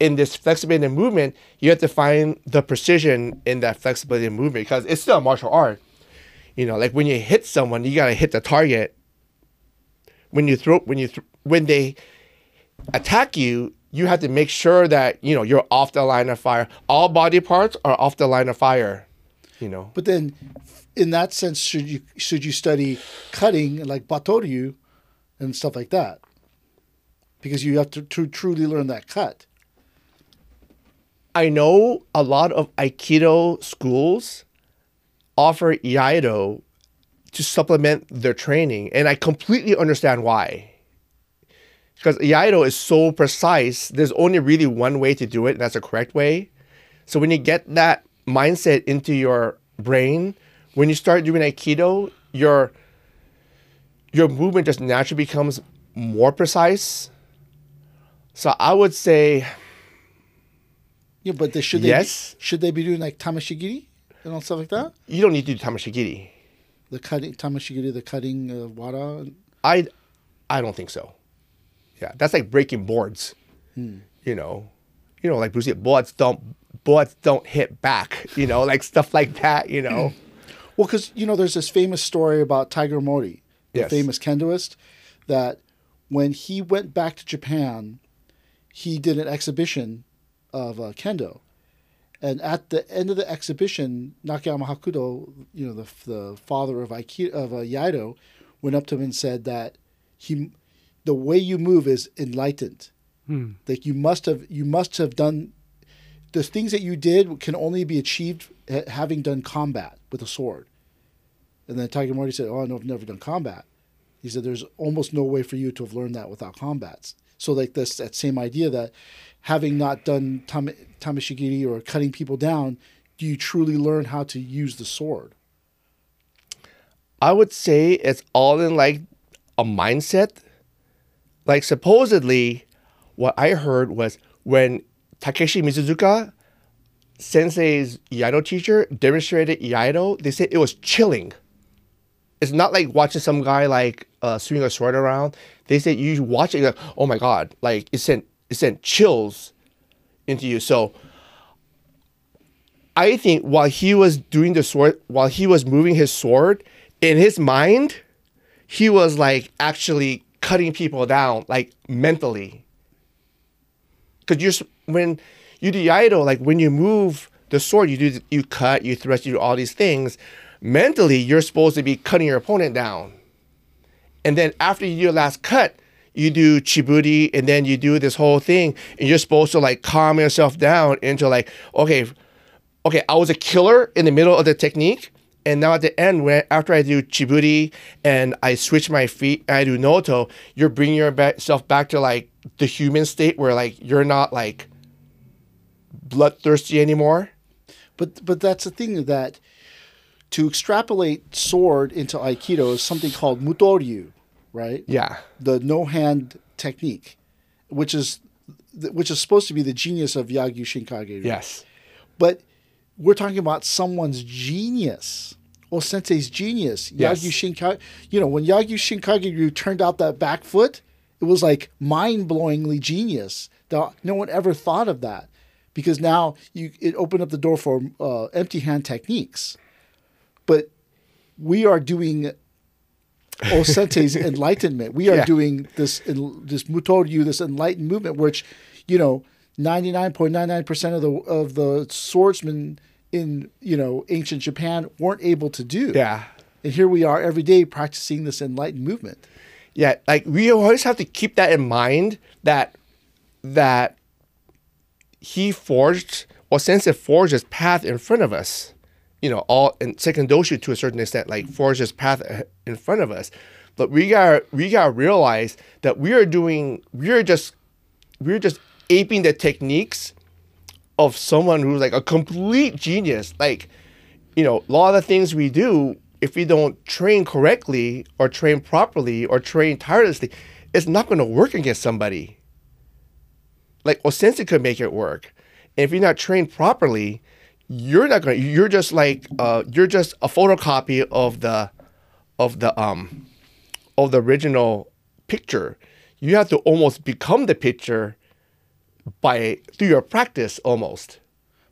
in this flexibility and movement, you have to find the precision in that flexibility and movement because it's still a martial art. You know, like when you hit someone, you gotta hit the target. When you throw, when you th- when they attack you, you have to make sure that you know you're off the line of fire. All body parts are off the line of fire. You know, But then, in that sense, should you should you study cutting like batoryu and stuff like that? Because you have to, to truly learn that cut. I know a lot of Aikido schools offer Iaido to supplement their training, and I completely understand why. Because Iaido is so precise, there's only really one way to do it, and that's the correct way. So when you get that mindset into your brain, when you start doing Aikido, your your movement just naturally becomes more precise. So I would say Yeah, but they, should they Yes. be, should they be doing like tameshigiri and all stuff like that? you don't need to do tameshigiri. The cutting tameshigiri, the cutting uh, wara. I, I don't think so. Yeah, that's like breaking boards. You know, you know, like Bruce boards don't boards don't hit back. You know, like stuff like that. You know, <clears throat> Well, because you know, there's this famous story about Tiger Mori, the Yes. famous kendoist, that when he went back to Japan, he did an exhibition of uh, kendo, and at the end of the exhibition, Nakayama Hakudo, you know, the the father of Aikido of uh, Iaido, went up to him and said that he, the way you move is enlightened. Like you must have you must have done the things that you did can only be achieved ha- having done combat with a sword. And then Marty said, "Oh, no, I've never done combat." He said, "There's almost no way for you to have learned that without combats." So, like this, that same idea that having not done tam- tameshigiri or cutting people down, do you truly learn how to use the sword? I would say it's all in like a mindset. Like supposedly, what I heard was when Takeshi Mizuzuka, Sensei's Iaido teacher, demonstrated Iaido, they said it was chilling. It's not like watching some guy like uh, swing a sword around. They said you watch it, like, oh my god, like it sent it sent chills into you. So I think while he was doing the sword, while he was moving his sword, in his mind, he was like actually cutting people down, like mentally. Because you're when you do Iaido, like when you move the sword, you do you cut, you thrust, you do all these things. Mentally, you're supposed to be cutting your opponent down. And then after you do your last cut, you do chiburi, and then you do this whole thing, and you're supposed to like calm yourself down into like, okay, okay, I was a killer in the middle of the technique, And now at the end, when after I do Chiburi and I switch my feet, and I do Noto, you're bringing yourself back to like the human state where like you're not like bloodthirsty anymore. But but that's the thing that to extrapolate sword into Aikido is something called mutoryu, right? Yeah. The no hand technique, which is which is supposed to be the genius of Yagyu Shinkage. Yes. But we're talking about someone's genius. Well, Sensei's genius. Yes. Yagyu Shinkage. You know, when Yagyu Shinkage turned out that back foot, it was like mind blowingly genius. No one ever thought of that because now you it opened up the door for uh, empty hand techniques. But we are doing O Sensei's enlightenment. We are Yeah. doing this this mutoryu, this enlightened movement, which you know ninety nine point nine nine percent of the of the swordsmen in you know ancient Japan weren't able to do. Yeah. And here we are every day practicing this enlightened movement. Yeah, like we always have to keep that in mind that that he forged or Sensei forged his path in front of us. You know, all and second doshu to a certain extent, like forged his path in front of us. But we got we got to realize that we are doing we are just we're just aping the techniques of someone who's like a complete genius. Like, you know, a lot of the things we do, if we don't train correctly or train properly or train tirelessly, it's not going to work against somebody. Like O Sensei could make it work. And if you're not trained properly, you're not going you're just like, uh, you're just a photocopy of the, of the, um, of the original picture. You have to almost become the picture by, through your practice almost.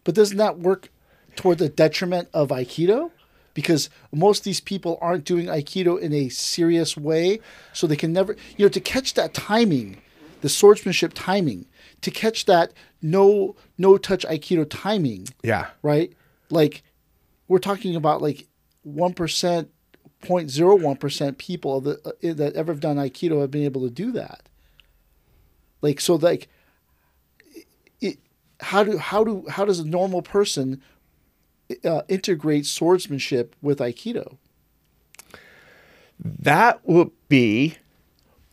But doesn't that work toward the detriment of Aikido? Because most of these people aren't doing Aikido in a serious way, so they can never, you know, to catch that timing, the swordsmanship timing, to catch that no no touch Aikido timing, Yeah. right? Like we're talking about like one percent, 0.01 percent people of the, uh, that ever have done Aikido have been able to do that. Like so, like it, how do how do how does a normal person uh, integrate swordsmanship with Aikido? that would be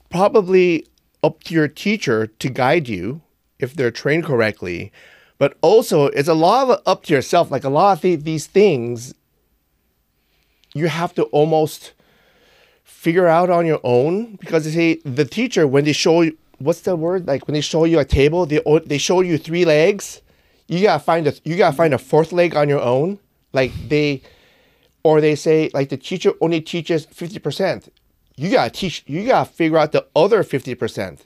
probably up to your teacher to guide you if they're trained correctly. But also, it's a lot of up to yourself. Like a lot of the, these things, you have to almost figure out on your own because they say the teacher when they show you what's the word like when they show you a table they they show you three legs you gotta find a you gotta find a fourth leg on your own like they or they say like the teacher only teaches 50% you gotta teach you gotta figure out the other 50%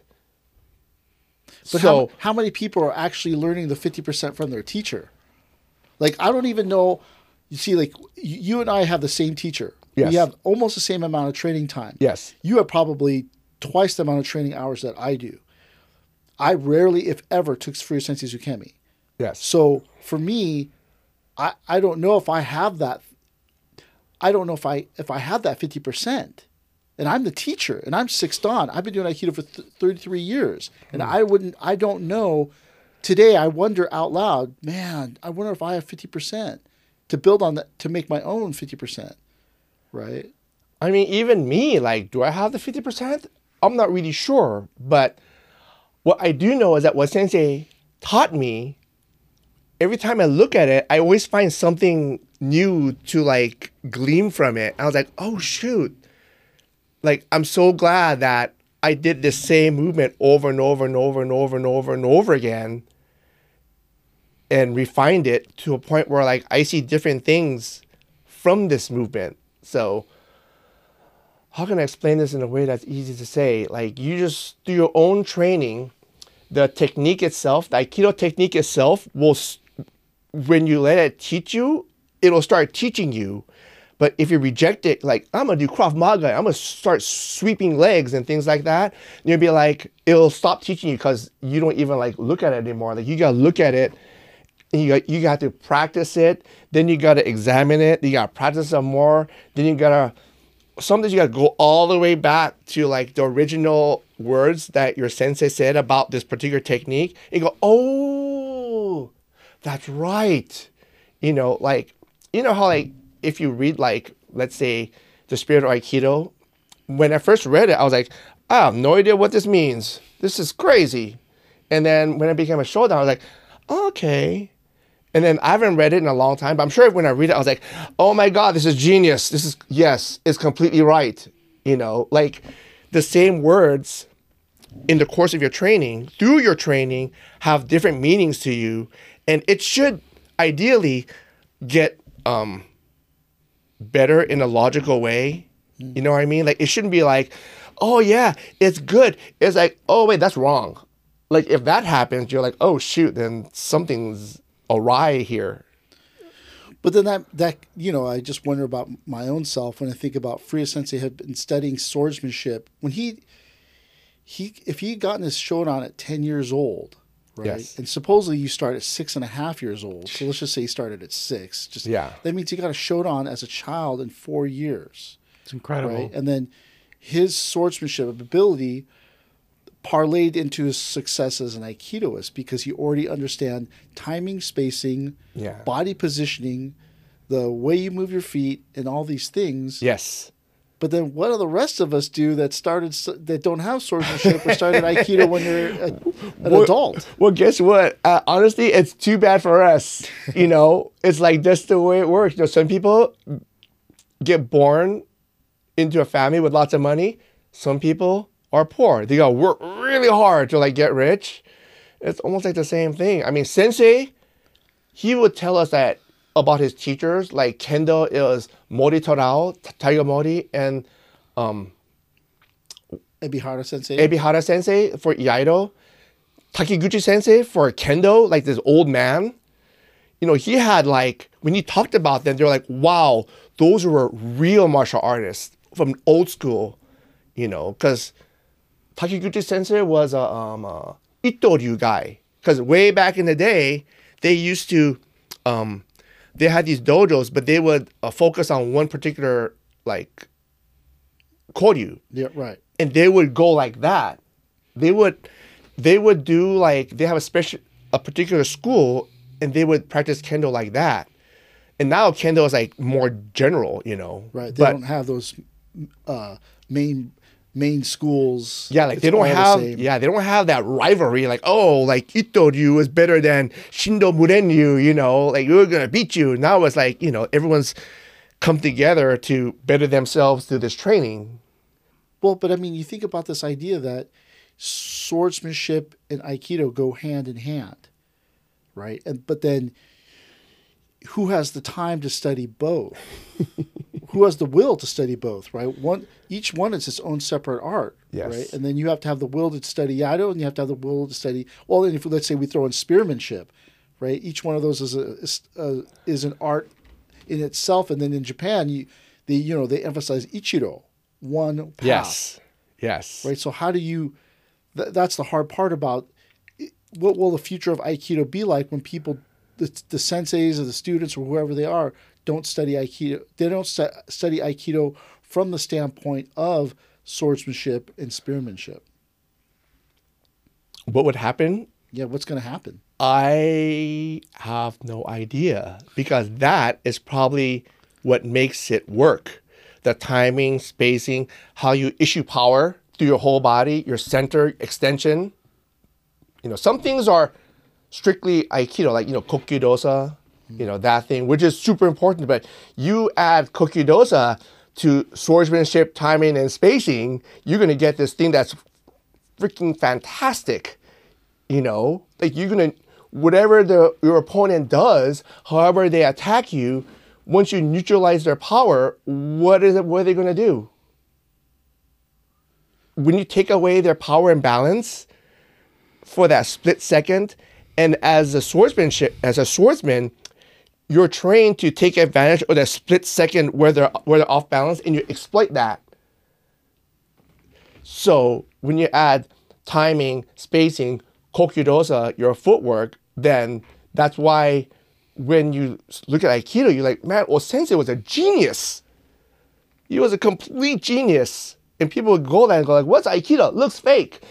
But so how, how many people are actually learning the 50% from their teacher? Like, I don't even know. You see, like, you and I have the same teacher. Yes. We have almost the same amount of training time. Yes. You have probably twice the amount of training hours that I do. I rarely, if ever, took Furuya Sensei's ukemi. yes So for me, I, I don't know if I have that. I don't know if I if I have that fifty percent, and I'm the teacher, and I'm six on. I've been doing Aikido for th- thirty three years, and hmm. I wouldn't. I don't know. Today, I wonder out loud, man. I wonder if I have fifty percent to build on that to make my own fifty percent, right? I mean, even me, like, do I have the 50%? I'm not really sure. But what I do know is that what Sensei taught me, every time I look at it, I always find something new to like glean from it. I was like, oh, shoot. Like, I'm so glad that I did the same movement over and over and over and over and over and over again and refined it to a point where like I see different things from this movement. So, how can I explain this in a way that's easy to say? Like you just do your own training, the technique itself, the Aikido technique itself will, when you let it teach you, it'll start teaching you. But if you reject it, like I'm gonna do Krav Maga, I'm gonna start sweeping legs and things like that, you'll be like, it'll stop teaching you because you don't even like look at it anymore. Like you gotta look at it and you got you got to practice it. Then you got to examine it. You got to practice some more. Then you gotta sometimes you got to go all the way back to like the original words that your sensei said about this particular technique. And go, oh, that's right. You know, like you know how like if you read like let's say the spirit of Aikido, when I first read it, I was like, I have no idea what this means. This is crazy. And then when it became a shodan, I was like, okay. And then I haven't read it in a long time, but I'm sure when I read it, I was like, oh my God, this is genius. This is, yes, it's completely right. You know, like the same words in the course of your training, through your training, have different meanings to you. And it should ideally get um, better in a logical way. You know what I mean? Like it shouldn't be like, oh yeah, it's good. It's like, oh wait, that's wrong. Like if that happens, you're like, oh shoot, then something's awry here. But then that that you know, I just wonder about my own self when I think about Furuya Sensei had been studying swordsmanship when he he if he had gotten his shodan at ten years old, right? Yes. And supposedly you start at six and a half years old. So let's just say he started at six. Just Yeah. That means he got a shodan as a child in four years. It's incredible. Right. And then his swordsmanship ability parlayed into his success as an aikidoist because he already understand timing, spacing, Yeah. body positioning, the way you move your feet, and all these things. Yes. But then, what do the rest of us do that started that don't have swordsmanship or started aikido when you're a, an <laughs> Well- adult? Well, guess what? Uh, honestly, it's too bad for us. You <laughs> know, it's like that's the way it works. You know, some people get born into a family with lots of money. Some people are poor. They gotta work really hard to like get rich. It's almost like the same thing. I mean, Sensei, he would tell us that about his teachers. Like Kendo is Mori Torao, Tiger Mori, and Ebihara Sensei. Ebihara Sensei for Iaido, Takiguchi Sensei for Kendo, like this old man. You know, he had like when he talked about them, they're like, wow, those were real martial artists from old school. You know, because Takiguchi Sensei was a um a Ittoryu guy. Because way back in the day, they used to, um, they had these dojos, but they would uh, focus on one particular like koryu yeah, right. and they would go like that. They would they would do like they have a special a particular school and they would practice kendo like that. And now kendo is like more general, you know. Right. They But don't have those uh, main main schools. yeah, like they don't all the have yeah, they don't have that rivalry like, oh, like Ittoryu is better than Shindo Munen-ryu, you know, like we're gonna beat you. Now it's like, you know, everyone's come together to better themselves through this training. Well, but I mean, you think about this idea that swordsmanship and aikido go hand in hand, right? And but then, who has the time to study both? <laughs> who has the will to study both? Right? One each one is its own separate art, Yes. right? And then you have to have the will to study Iaido, and you have to have the will to study. Well, then if let's say we throw in spearmanship, right? Each one of those is a is, uh, is an art in itself, and then in Japan, you they you know they emphasize ichido, one path Yes. Yes. right? So how do you? Th- that's the hard part about it- what will the future of Aikido be like when people, the, the senseis or the students or whoever they are, don't study Aikido. They don't stu- study Aikido from the standpoint of swordsmanship and spearmanship. What would happen Yeah, what's going to happen? I have no idea because that is probably what makes it work. The timing, spacing, how you issue power through your whole body, your center extension. You know, some things are strictly Aikido, like, you know, Kokyudosa, you know, that thing, which is super important. But you add Kokyudosa to swordsmanship, timing, and spacing, you're going to get this thing that's freaking fantastic you know like you're gonna whatever the your opponent does however they attack you once you neutralize their power what is it what are they gonna do when you take away their power and balance for that split second and as a swordsmanship as a swordsman you're trained to take advantage of that split second where they're where they're off balance and you exploit that so when you add timing, spacing, kokyudosa, your footwork, then that's why when you look at Aikido, you're like, man, well, Sensei was a genius. He was a complete genius. And people would go there and go like, what's Aikido? Looks fake.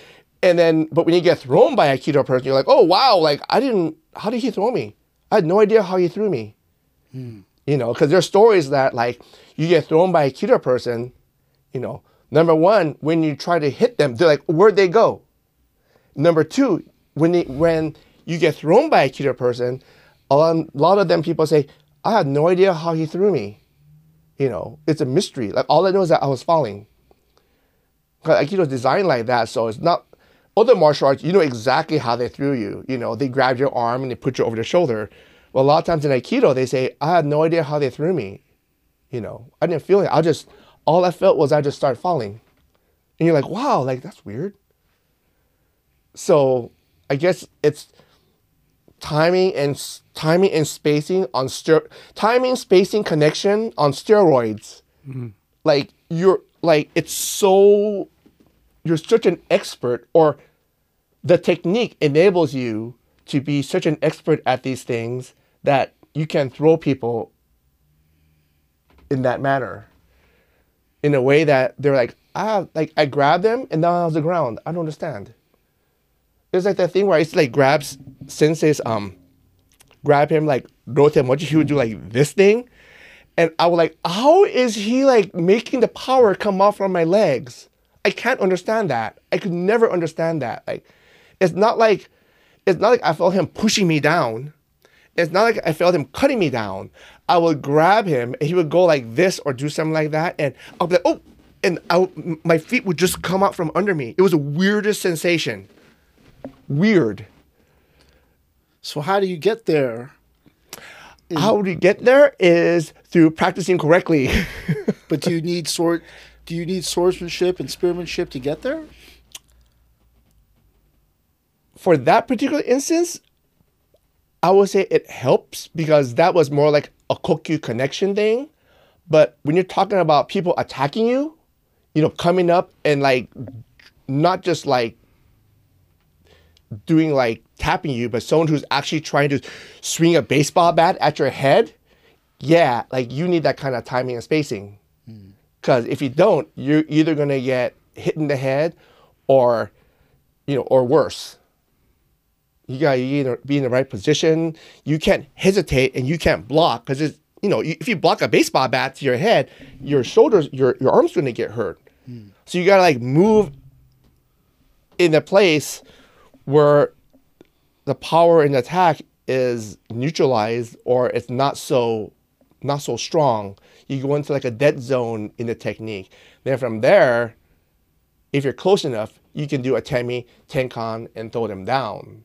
And then, but when you get thrown by Aikido person, you're like, oh, wow, like I didn't, how did he throw me? I had no idea how he threw me. Hmm. You know, because there's stories that like you get thrown by a Aikido person, you know, number one, when you try to hit them, they're like, where'd they go? Number two, when they, when you get thrown by a Aikido person, a lot, of them people say, I had no idea how he threw me. You know, it's a mystery. Like all I know is that I was falling. Because Aikido is designed like that, so it's not other martial arts, you know exactly how they threw you. You know, they grab your arm and they put you over their shoulder. Well, a lot of times in Aikido, they say, I had no idea how they threw me. You know, I didn't feel it. I just, all I felt was I just started falling. And you're like, wow, like that's weird. So I guess it's timing and timing and spacing on ster- timing, spacing, connection on steroids. Mm-hmm. Like you're like it's so you're such an expert or the technique enables you to be such an expert at these things that you can throw people in that manner in a way that they're like ah like i grab them and now I'm on the ground. I don't understand. It's like that thing where it's like grabs sensei's um grab him like him. What he would do like this thing? And i was like how is he like making the power come off from my legs i can't understand that i could never understand that like it's not like it's not like i felt him pushing me down it's not like I felt him cutting me down. I would grab him and he would go like this or do something like that. And I'll be like, oh, and I my feet would just come out from under me. It was the weirdest sensation. Weird. So how do you get there? How do you get there is through practicing correctly. <laughs> But do you need sword? Do you need swordsmanship and spearmanship to get there? For that particular instance, I would say it helps because that was more like a kokyu connection thing. But when you're talking about people attacking you, you know, coming up and like not just like doing like tapping you, but someone who's actually trying to swing a baseball bat at your head, yeah, like you need that kind of timing and spacing. Because if you don't, you're either gonna get hit in the head, or you know, or worse. You gotta either be in the right position. You can't hesitate and you can't block because it's you know if you block a baseball bat to your head, your shoulders, your your arms gonna get hurt. Hmm. So you gotta like move in a place where the power in the attack is neutralized or it's not so not so strong. You go into like a dead zone in the technique. Then from there, if you're close enough, you can do atemi, tenkan, and throw them down.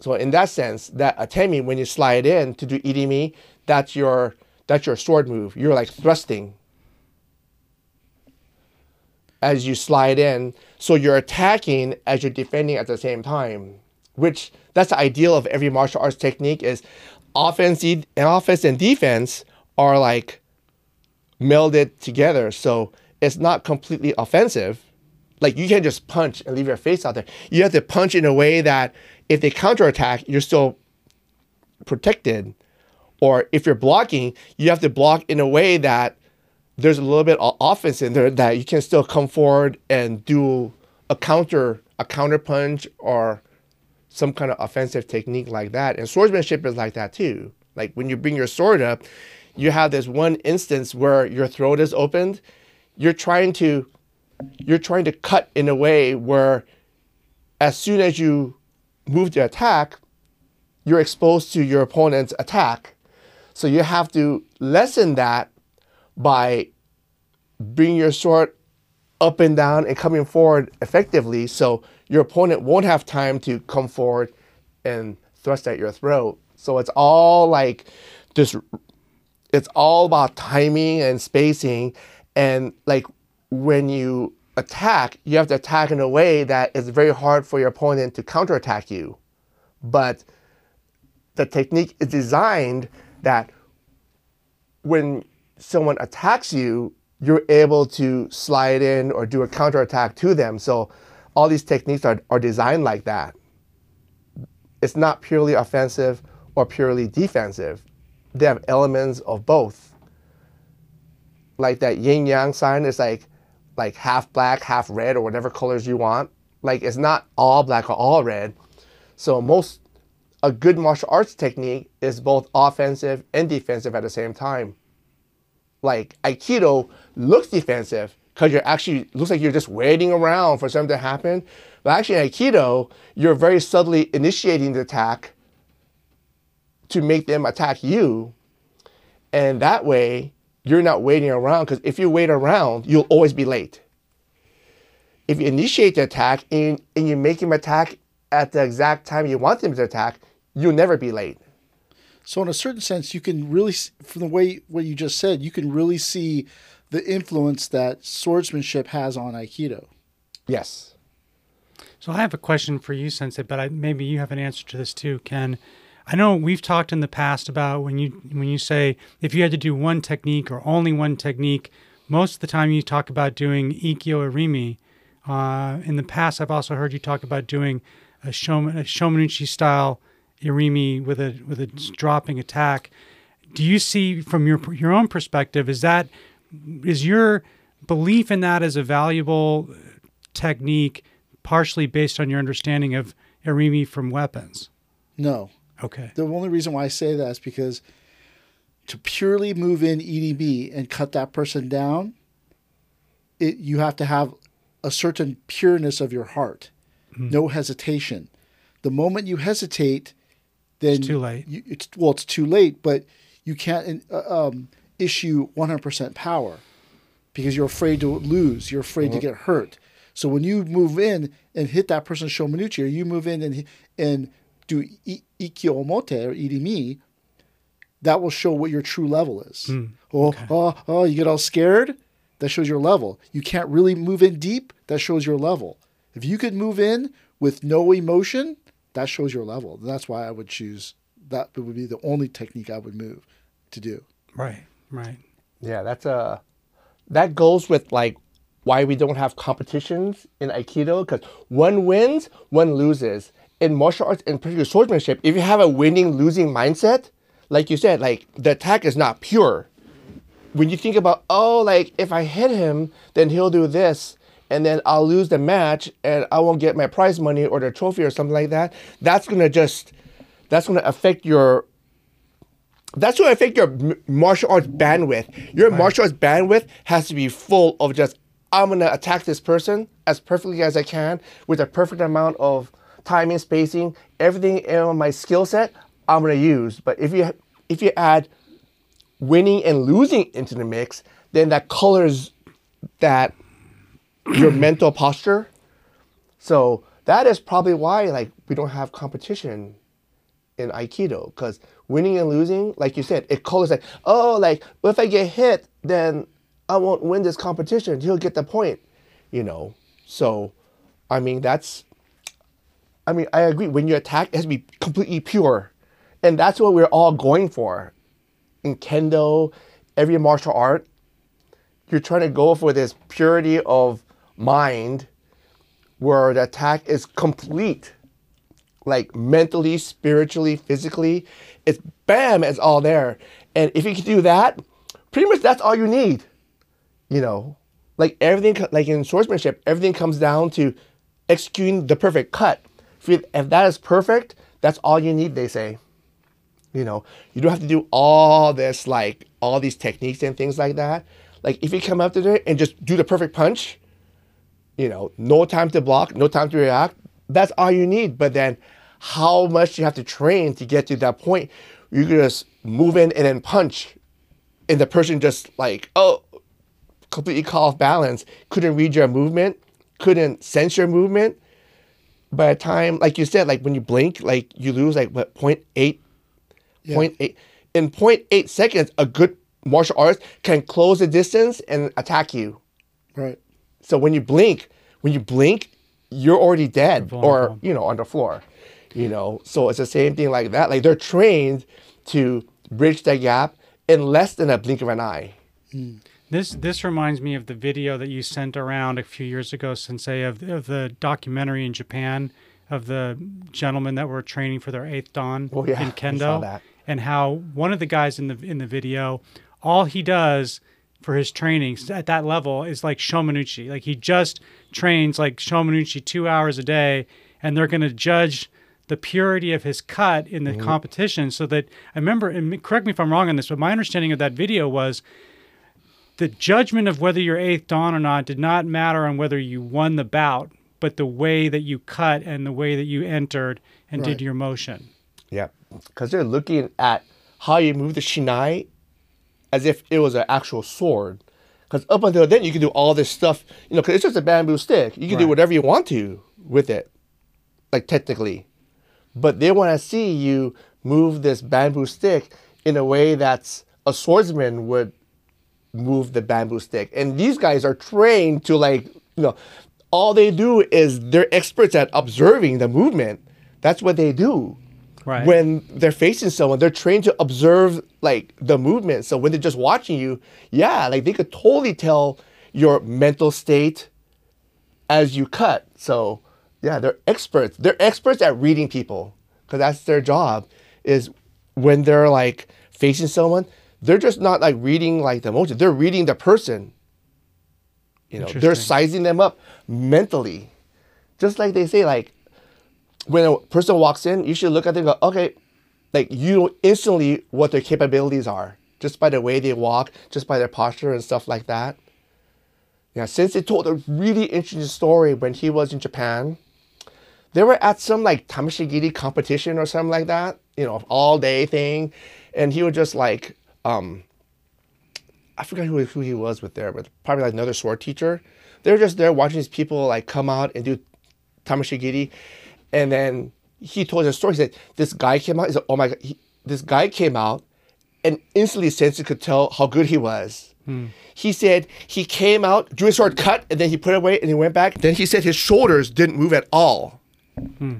So in that sense, that atemi, when you slide in to do irimi, that's your that's your sword move. You're like thrusting as you slide in. So you're attacking as you're defending at the same time. Which that's the ideal of every martial arts technique is offense and offense and defense are like melded together. So it's not completely offensive. Like you can't just punch and leave your face out there. You have to punch in a way that if they counterattack, you're still protected. Or if you're blocking, you have to block in a way that there's a little bit of offense in there that you can still come forward and do a counter, a counter punch or some kind of offensive technique like that. And swordsmanship is like that too. Like when you bring your sword up, you have this one instance where your throat is opened. You're trying to you're trying to cut in a way where as soon as you move to attack, you're exposed to your opponent's attack. So you have to lessen that by bringing your sword up and down and coming forward effectively so your opponent won't have time to come forward and thrust at your throat. So it's all like this it's all about timing and spacing and like when you attack, you have to attack in a way that is very hard for your opponent to counterattack you. But the technique is designed that when someone attacks you, you're able to slide in or do a counterattack to them. So all these techniques are, are designed like that. It's not purely offensive or purely defensive. They have elements of both. Like that yin yang sign is like like half black, half red, or whatever colors you want. Like it's not all black or all red. So most a good martial arts technique is both offensive and defensive at the same time. Like Aikido looks defensive because you're actually looks like you're just waiting around for something to happen. But actually, in Aikido, you're very subtly initiating the attack to make them attack you, and that way you're not waiting around. Because if you wait around, you'll always be late. If you initiate the attack and, and you make them attack at the exact time you want them to attack, you'll never be late. So in a certain sense, you can really, from the way what you just said, you can really see the influence that swordsmanship has on Aikido. Yes. So I have a question for you, Sensei, but I, maybe you have an answer to this too, Ken. I know we've talked in the past about when you when you say if you had to do one technique or only one technique, most of the time you talk about doing ikkyo irimi. Uh, in the past, I've also heard you talk about doing a, shoman, a shomanuchi style irimi with a with a dropping attack. Do you see from your your own perspective is that is your belief in that as a valuable technique partially based on your understanding of irimi from weapons? No, Okay. the only reason why I say that is because to purely move in EDB and cut that person down, it you have to have a certain pureness of your heart, no hesitation. The moment you hesitate, then It's too late. You, it's well, it's too late, but you can't uh, um, issue 100% power because you're afraid to lose. You're afraid to uh-huh. get hurt. So when you move in and hit that person's shomanuchi, or you move in and and do i- ikkyo omote or irimi, that will show what your true level is. Hmm. Oh, oh, oh, you get all scared. That shows your level. You can't really move in deep. That shows your level. If you could move in with no emotion, that shows your level. That's why I would choose that. Would be the only technique I would move to do. Right. Right. Yeah, that's a that goes with like why we don't have competitions in Aikido because one wins, one loses. In martial arts, in particular swordsmanship, if you have a winning losing mindset, like you said, like the attack is not pure. When you think about, oh, like if I hit him, then he'll do this, and then I'll lose the match and I won't get my prize money or the trophy or something like that, that's gonna just that's gonna affect your that's what I think your martial arts bandwidth. Your martial arts bandwidth has to be full of just I'm gonna attack this person as perfectly as I can with a perfect amount of timing, spacing, everything in my skill set. I'm gonna use. But if you if you add winning and losing into the mix, then that colors that your <clears throat> mental posture. So that is probably why like we don't have competition in Aikido because winning and losing, like you said, it colors like, oh, like if I get hit, then I won't win this competition. He'll get the point, you know. So, I mean, that's, I mean, I agree. When you attack, it has to be completely pure, and that's what we're all going for. In kendo, every martial art, you're trying to go for this purity of mind, where the attack is complete like mentally, spiritually, physically. It's bam, it's all there. And if you can do that, pretty much that's all you need. You know, like everything, like in swordsmanship, everything comes down to executing the perfect cut. If, if that is perfect, that's all you need, they say. You know, you don't have to do all this, like all these techniques and things like that. Like if you come up to there and just do the perfect punch, you know, no time to block, no time to react. That's all you need. But then how much you have to train to get to that point. You can just move in and then punch. And the person just like, oh, completely caught off balance, couldn't read your movement, couldn't sense your movement. By the time, like you said, like when you blink, like you lose like what, 0.8, 0.8. In 0.8 seconds, a good martial artist can close the distance and attack you. Right. So when you blink, when you blink, you're already dead or you know on the floor. You know, so it's the same thing like that. Like they're trained to bridge that gap in less than a blink of an eye. Hmm. This this reminds me of the video that you sent around a few years ago, Sensei, of, of the documentary in Japan of the gentlemen that were training for their eighth dan Oh, yeah, in kendo, and how one of the guys in the in the video, all he does for his training at that level is like shomanuchi. Like he just trains like shomanuchi two hours a day, and they're going to judge the purity of his cut in the mm-hmm. competition so that I remember and correct me if I'm wrong on this but my understanding of that video was the judgment of whether you're eighth dan or not did not matter on whether you won the bout but the way that you cut and the way that you entered and Right. did your motion Yeah, because they're looking at how you move the shinai as if it was an actual sword. Because up until then, you can do all this stuff, you know, because it's just a bamboo stick. You can do whatever you want to with it, like technically. But they want to see you move this bamboo stick in a way that's a swordsman would move the bamboo stick. And these guys are trained to like, you know, all they do is they're experts at observing the movement. That's what they do. Right. When they're facing someone, they're trained to observe like the movement. So when they're just watching you, yeah, like they could totally tell your mental state as you cut. So yeah, they're experts. They're experts at reading people because that's their job. Is when they're like facing someone, they're just not like reading like the emotion. They're reading the person. You know, they're sizing them up mentally, just like they say like when a person walks in, you should look at them and go, okay, like you know instantly what their capabilities are just by the way they walk, just by their posture and stuff like that. Yeah, Sensei told a really interesting story when he was in Japan, they were at some like tameshigiri competition or something like that, you know, all day thing, and he was just like, um, I forgot who, who he was with there, but probably like another sword teacher. They were just there watching these people like come out and do tameshigiri, and then he told a story. He said this guy came out. He said, "Oh my god!" He, this guy came out, and instantly Sensei could tell how good he was. He said he came out, drew his sword, cut, and then he put it away, and he went back. Then he said his shoulders didn't move at all. Hmm.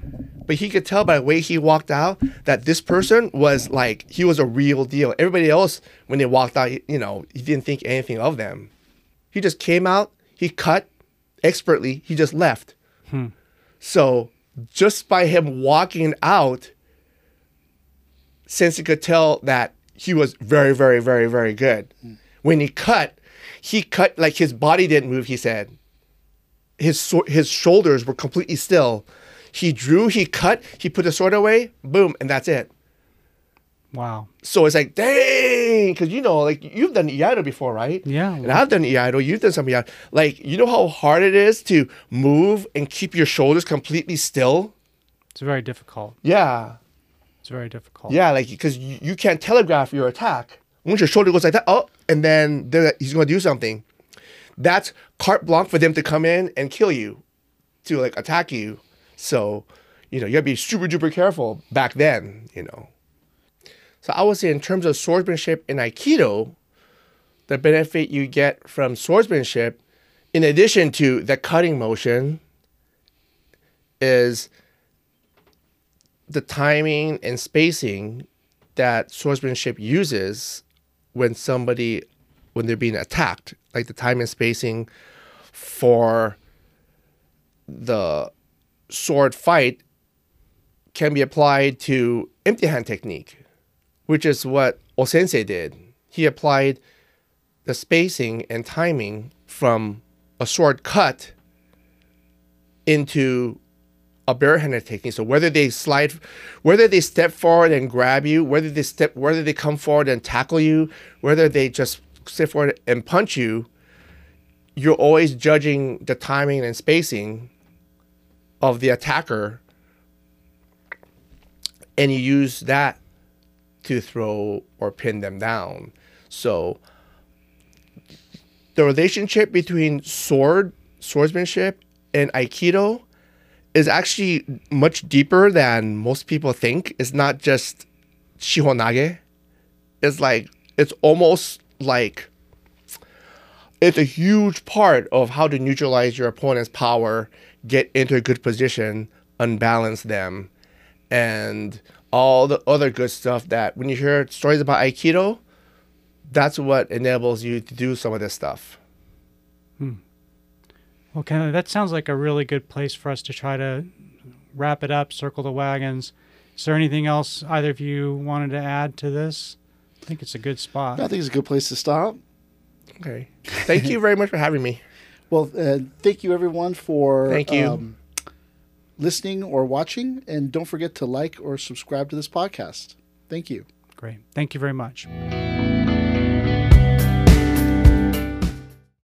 But he could tell by the way he walked out that this person was like he was a real deal. Everybody else, when they walked out, you know, he didn't think anything of them. He just came out, he cut expertly, he just left. Hmm. So just by him walking out, Sensei could tell that he was very, very, very, very good. Hmm. When he cut, he cut like his body didn't move. He said his his shoulders were completely still. He drew, he cut, he put the sword away, boom, and that's it. wow So it's like, dang, because you know, like you've done Iaido before, right? Yeah. And I've done Iaido, you've done some Iaido. Like, you know how hard it is to move and keep your shoulders completely still? it's very difficult Yeah. it's very difficult Yeah, like, because you, you can't telegraph your attack. Once your shoulder goes like that, oh, and then he's going to do something. That's carte blanche for them to come in and kill you, to like attack you. So, you know, you gotta be super duper careful back then, you know. So I would say in terms of swordsmanship in Aikido, the benefit you get from swordsmanship, in addition to the cutting motion, is the timing and spacing that swordsmanship uses when somebody when they're being attacked like the time and spacing for the sword fight can be applied to empty hand technique which is what O Sensei did he applied the spacing and timing from a sword cut into a barehanded technique. So whether they slide, whether they step forward and grab you, whether they step, whether they come forward and tackle you, whether they just step forward and punch you, you're always judging the timing and spacing of the attacker, and you use that to throw or pin them down. So the relationship between sword swordsmanship and aikido is actually much deeper than most people think. It's not just shihonage. It's like it's almost like it's a huge part of how to neutralize your opponent's power, get into a good position, unbalance them, and all the other good stuff that when you hear stories about Aikido, that's what enables you to do some of this stuff. Hmm. Well, kind of, that sounds like a really good place for us to try to wrap it up, circle the wagons. Is there anything else either of you wanted to add to this? I think it's a good spot. I think it's a good place to stop. Okay. Thank you very much for having me. Well, uh, thank you everyone for Thank you. Um, listening or watching. And don't forget to like or subscribe to this podcast. Thank you. Great. Thank you very much.